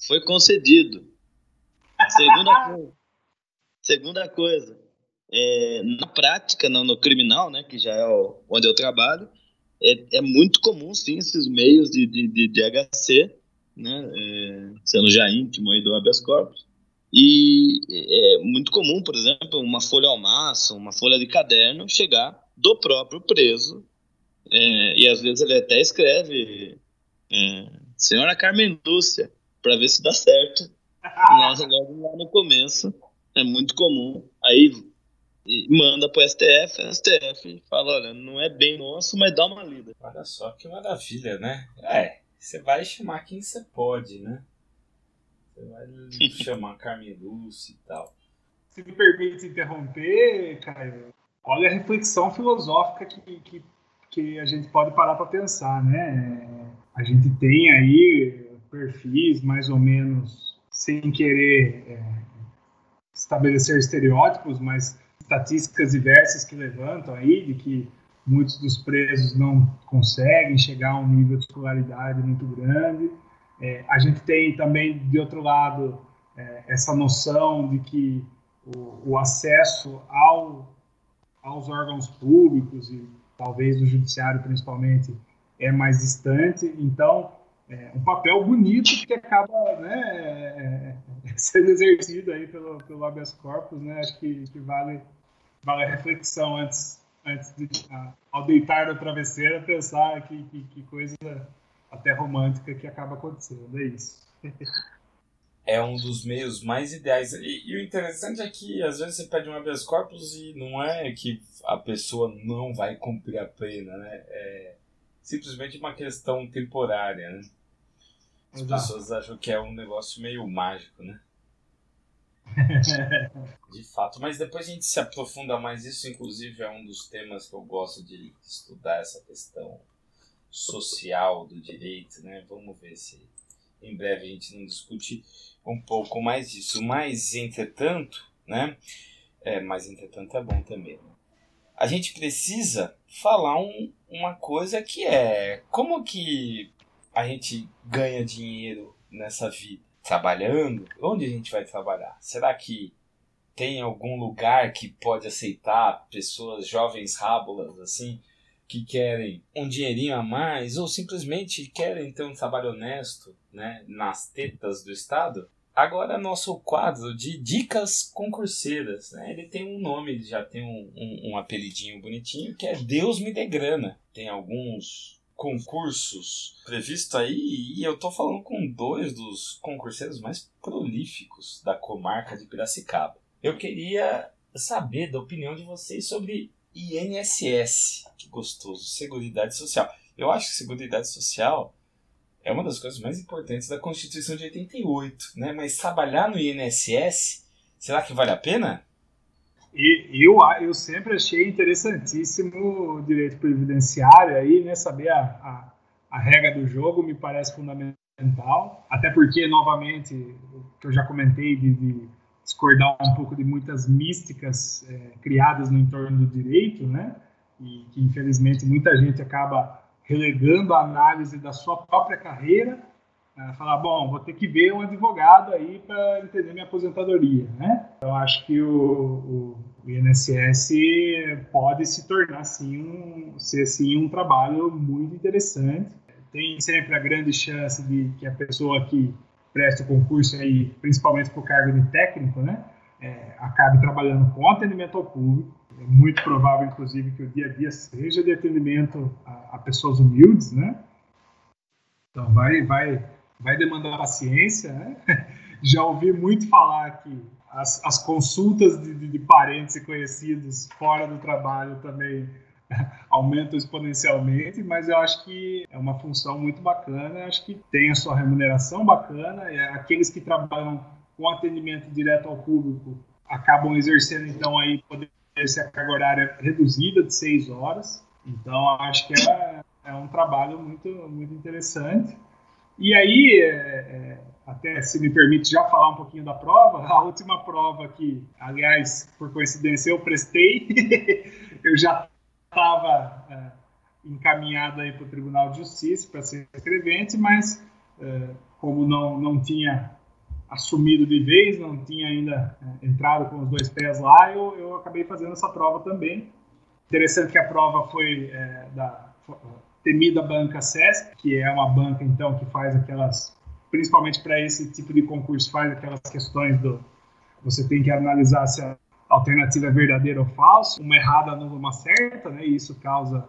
Foi concedido. Segunda [laughs] coisa. Segunda coisa. É, na prática, no, no, criminal, né, que já é o, onde eu trabalho, é, é, muito comum, sim, esses meios de, de, de, de HC, né, é, sendo já íntimo aí do habeas corpus. E é muito comum, por exemplo, uma folha ao maço, uma folha de caderno chegar do próprio preso. É, e às vezes ele até escreve é, Senhora Carmen Lúcia, para ver se dá certo. Nossa, logo lá no começo, é muito comum. Aí manda pro STF, o STF fala, olha, não é bem nosso, mas dá uma lida. Olha só que maravilha, né? É, você vai chamar quem você pode, né? Você vai [laughs] chamar Carmen Lúcia e tal. Se me permite interromper, Caio, olha a reflexão filosófica que, que, que a gente pode parar para pensar, né? A gente tem aí perfis mais ou menos sem querer é, estabelecer estereótipos, mas estatísticas diversas que levantam aí de que muitos dos presos não conseguem chegar a um nível de escolaridade muito grande. É, a gente tem também, de outro lado, é, essa noção de que o, o acesso ao, aos órgãos públicos e talvez do judiciário principalmente é mais distante. Então, é um papel bonito que acaba né, é, [laughs] sendo exercido aí pelo, pelo habeas corpus, né? Acho que, que vale, vale a reflexão antes, antes de, ao deitar no travesseiro, pensar que, que, que, coisa até romântica que acaba acontecendo. É isso. É um dos meios mais ideais. E, e o interessante é que às vezes você pede um habeas corpus e não é que a pessoa não vai cumprir a pena, né? É simplesmente uma questão temporária, né? As Exato. pessoas acham que é um negócio meio mágico, né? [laughs] de fato, mas depois a gente se aprofunda mais. Isso, inclusive, é um dos temas que eu gosto de estudar essa questão social do direito, né? Vamos ver se em breve a gente não discute um pouco mais disso. Mas, entretanto, né? É, mas, entretanto, é bom também. A gente precisa falar um, uma coisa que é como que a gente ganha dinheiro nessa vida? Trabalhando? Onde a gente vai trabalhar? Será que tem algum lugar que pode aceitar pessoas jovens rábulas assim que querem um dinheirinho a mais ou simplesmente querem ter um trabalho honesto, né, nas tetas do Estado? Agora nosso quadro de dicas concurseiras, né? Ele tem um nome, já tem um, um, um apelidinho bonitinho que é Deus me dê grana. Tem alguns concursos previsto aí e eu tô falando com dois dos concurseiros mais prolíficos da comarca de Piracicaba. Eu queria saber da opinião de vocês sobre INSS. Que gostoso, Seguridade Social. Eu acho que Seguridade Social é uma das coisas mais importantes da Constituição de 88, né? Mas trabalhar no INSS, será que vale a pena? E eu, eu sempre achei interessantíssimo o direito previdenciário aí, né? Saber a, a, a regra do jogo me parece fundamental. Até porque, novamente, o que eu já comentei de, de discordar um pouco de muitas místicas é, criadas no entorno do direito, né? E que, infelizmente, muita gente acaba relegando a análise da sua própria carreira é, falar, bom, vou ter que ver um advogado aí para entender minha aposentadoria, né? Então acho que o, o, o, INSS pode se tornar sim um, ser sim um trabalho muito interessante. Tem sempre a grande chance de que a pessoa que presta o concurso aí, principalmente para o cargo de técnico, né, é, acabe trabalhando com atendimento ao público. É muito provável, inclusive, que o dia a dia seja de atendimento a, a pessoas humildes, né? Então vai, vai vai demandar paciência, né? [laughs] Já ouvi muito falar que as, as consultas de, de, de, parentes e conhecidos fora do trabalho também [laughs] aumentam exponencialmente, mas eu acho que é uma função muito bacana, acho que tem a sua remuneração bacana, e aqueles que trabalham com atendimento direto ao público acabam exercendo então aí poder ser a carga horária reduzida de seis horas. Então acho que é, é um trabalho muito muito interessante. E aí é, é, até se me permite já falar um pouquinho da prova, a última prova que, aliás, por coincidência eu prestei, [laughs] eu já estava é, encaminhado aí para o Tribunal de Justiça para ser escrevente, mas é, como não, não tinha assumido de vez, não tinha ainda é, entrado com os dois pés lá, eu, eu acabei fazendo essa prova também. Interessante que a prova foi é, da temida banca SESC, que é uma banca então que faz aquelas, principalmente para esse tipo de concurso, faz aquelas questões do você tem que analisar se a alternativa é verdadeira ou falsa, uma errada anula uma certa, né? E isso causa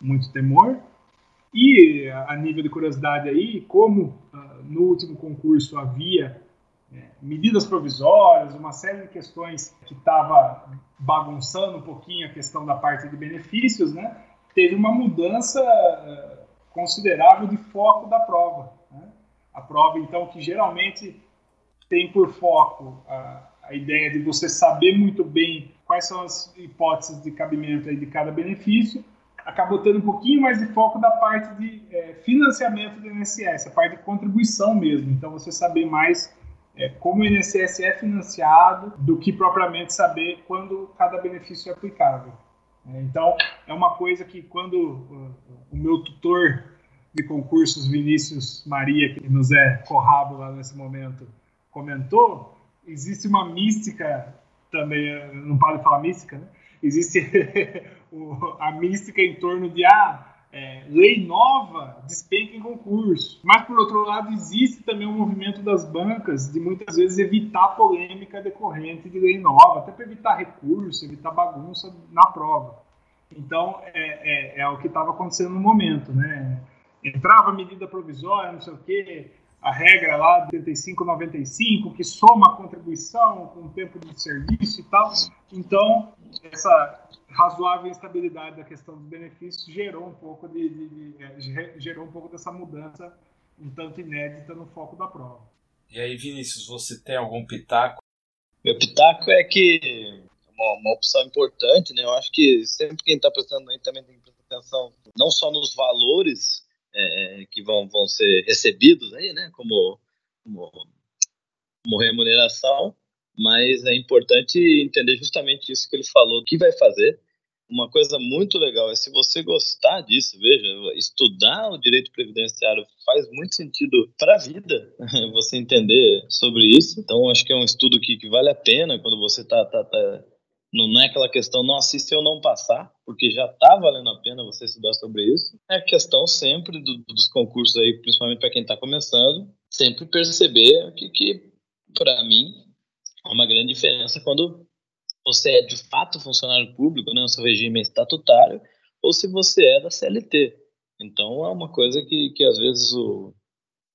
muito temor. E a nível de curiosidade aí, como uh, no último concurso havia é, medidas provisórias, uma série de questões que estava bagunçando um pouquinho a questão da parte de benefícios, né? Teve uma mudança uh, considerável de foco da prova. Né? A prova, então, que geralmente tem por foco a, a ideia de você saber muito bem quais são as hipóteses de cabimento de cada benefício, acabou tendo um pouquinho mais de foco da parte de é, financiamento do INSS, a parte de contribuição mesmo. Então, você saber mais é, como o INSS é financiado do que propriamente saber quando cada benefício é aplicável. É, então, é uma coisa que quando o, o meu tutor de concursos, Vinícius Maria, que nos é corrabo lá nesse momento, comentou, existe uma mística também, não pode falar mística, né? Existe [laughs] a mística em torno de ah, é, lei nova despenca em concurso. Mas, por outro lado, existe também um movimento das bancas de muitas vezes evitar polêmica decorrente de lei nova, até para evitar recurso, evitar bagunça na prova. Então, é, é, é o que estava acontecendo no momento. Né? Entrava medida provisória, não sei o quê, a regra lá de 85-95, que soma a contribuição com o tempo de serviço e tal. Então, essa razoável instabilidade da questão dos benefícios gerou um pouco de, de, de, é, gerou um pouco dessa mudança um tanto inédita no foco da prova. E aí, Vinícius, você tem algum pitaco? Meu pitaco é que uma, uma opção importante, né? Eu acho que sempre quem está prestando aí também tem que prestar atenção não só nos valores é, que vão, vão ser recebidos aí, né? Como, como, como remuneração, mas é importante entender justamente isso que ele falou, o que vai fazer. Uma coisa muito legal é se você gostar disso, veja, estudar o direito previdenciário faz muito sentido para a vida, [laughs] você entender sobre isso. Então, acho que é um estudo que, que vale a pena quando você está tá, tá, não é aquela questão, nossa, e se eu não passar? Porque já está valendo a pena você estudar sobre isso. É a questão sempre do, dos concursos aí, principalmente para quem está começando, sempre perceber que, que para mim, Há uma grande diferença quando você é de fato funcionário público, né, seu regime estatutário, ou se você é da CLT. Então é uma coisa que, que às vezes, o,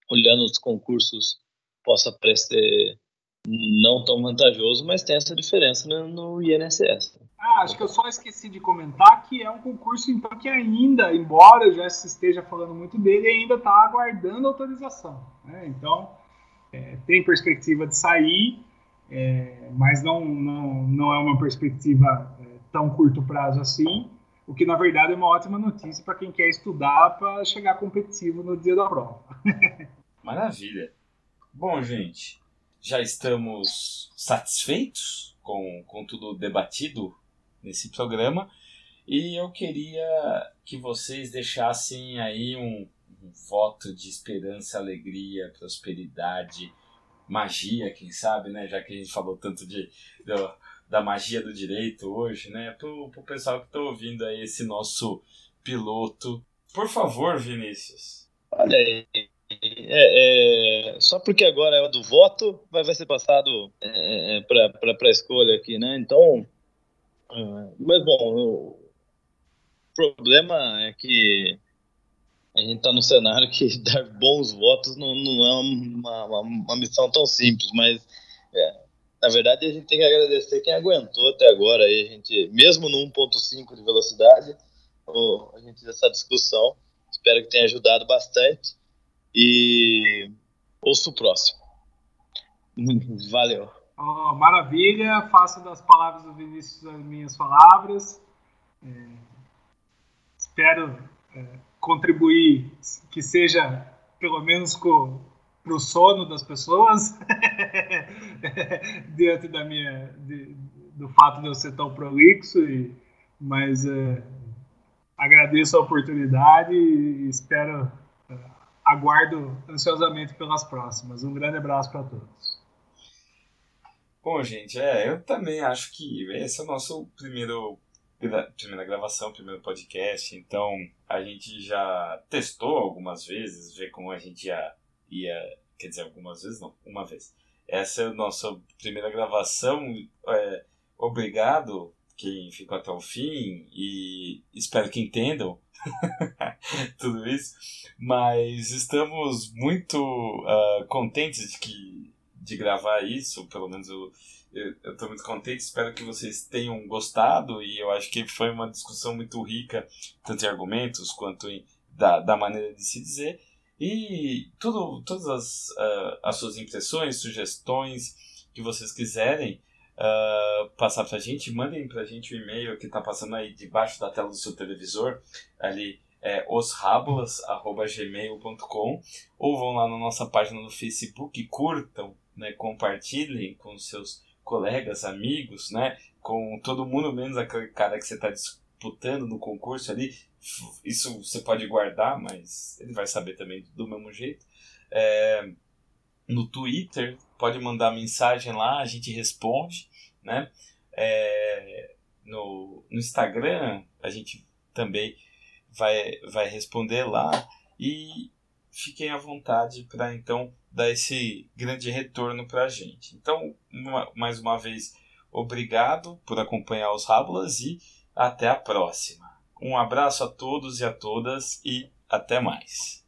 olhando os concursos, possa parecer não tão vantajoso, mas tem essa diferença no, no INSS. Ah, acho que eu só esqueci de comentar que é um concurso então que ainda, embora já se esteja falando muito dele, ainda está aguardando autorização. Né? Então é, tem perspectiva de sair é, mas não, não, não é uma perspectiva é, tão curto prazo assim, o que na verdade é uma ótima notícia para quem quer estudar para chegar competitivo no dia da prova. [laughs] Maravilha. Bom, gente, já estamos satisfeitos com, com tudo debatido nesse programa e eu queria que vocês deixassem aí um, um voto de esperança, alegria, prosperidade magia, quem sabe, né? Já que a gente falou tanto de, da magia do direito hoje, né? Pro, pro pessoal que tá ouvindo aí esse nosso piloto. Por favor, Vinícius. Olha aí. É, é, só porque agora é do voto, vai, vai ser passado é, é para a escolha aqui, né? Então, é, mas bom, o problema é que a gente está num cenário que [laughs] dar bons votos não, não é uma, uma, uma, missão tão simples, mas é, na verdade a gente tem que agradecer quem aguentou até agora, aí a gente, mesmo no 1.5 de velocidade, a gente essa discussão, espero que tenha ajudado bastante e ouço o próximo. [laughs] Valeu. Oh, maravilha, faço das palavras do Vinícius as minhas palavras. É, espero é, contribuir, que seja pelo menos para o sono das pessoas, [laughs] diante da minha, de, do fato de eu ser tão prolixo, e, mas é, agradeço a oportunidade e espero, é, aguardo ansiosamente pelas próximas. Um grande abraço para todos. Bom, gente, é, eu também acho que esse é o nosso primeiro primeira gravação, primeiro podcast, então a gente já testou algumas vezes, ver como a gente ia, ia quer dizer, algumas vezes não, uma vez. Essa é a nossa primeira gravação, é, obrigado quem ficou até o fim e espero que entendam [laughs] tudo isso, mas estamos muito uh, contentes de que de gravar isso, pelo menos eu estou muito contente, espero que vocês tenham gostado e eu acho que foi uma discussão muito rica, tanto em argumentos quanto em, da, da maneira de se dizer. E tudo, todas as, uh, as suas impressões, sugestões que vocês quiserem uh, passar para a gente, mandem para a gente o e-mail que está passando aí debaixo da tela do seu televisor, ali é osrabulas.gmail.com ou vão lá na nossa página no Facebook, curtam, né, compartilhem com seus colegas, amigos, né? Com todo mundo, menos aquele cara que você está disputando no concurso ali. Isso você pode guardar, mas ele vai saber também do mesmo jeito. É, no Twitter, pode mandar mensagem lá, a gente responde, né? É, no, no Instagram, a gente também vai, vai responder lá. E fiquem à vontade para então dar esse grande retorno para a gente. Então, uma, mais uma vez, obrigado por acompanhar os Rábulas e até a próxima. Um abraço a todos e a todas e até mais.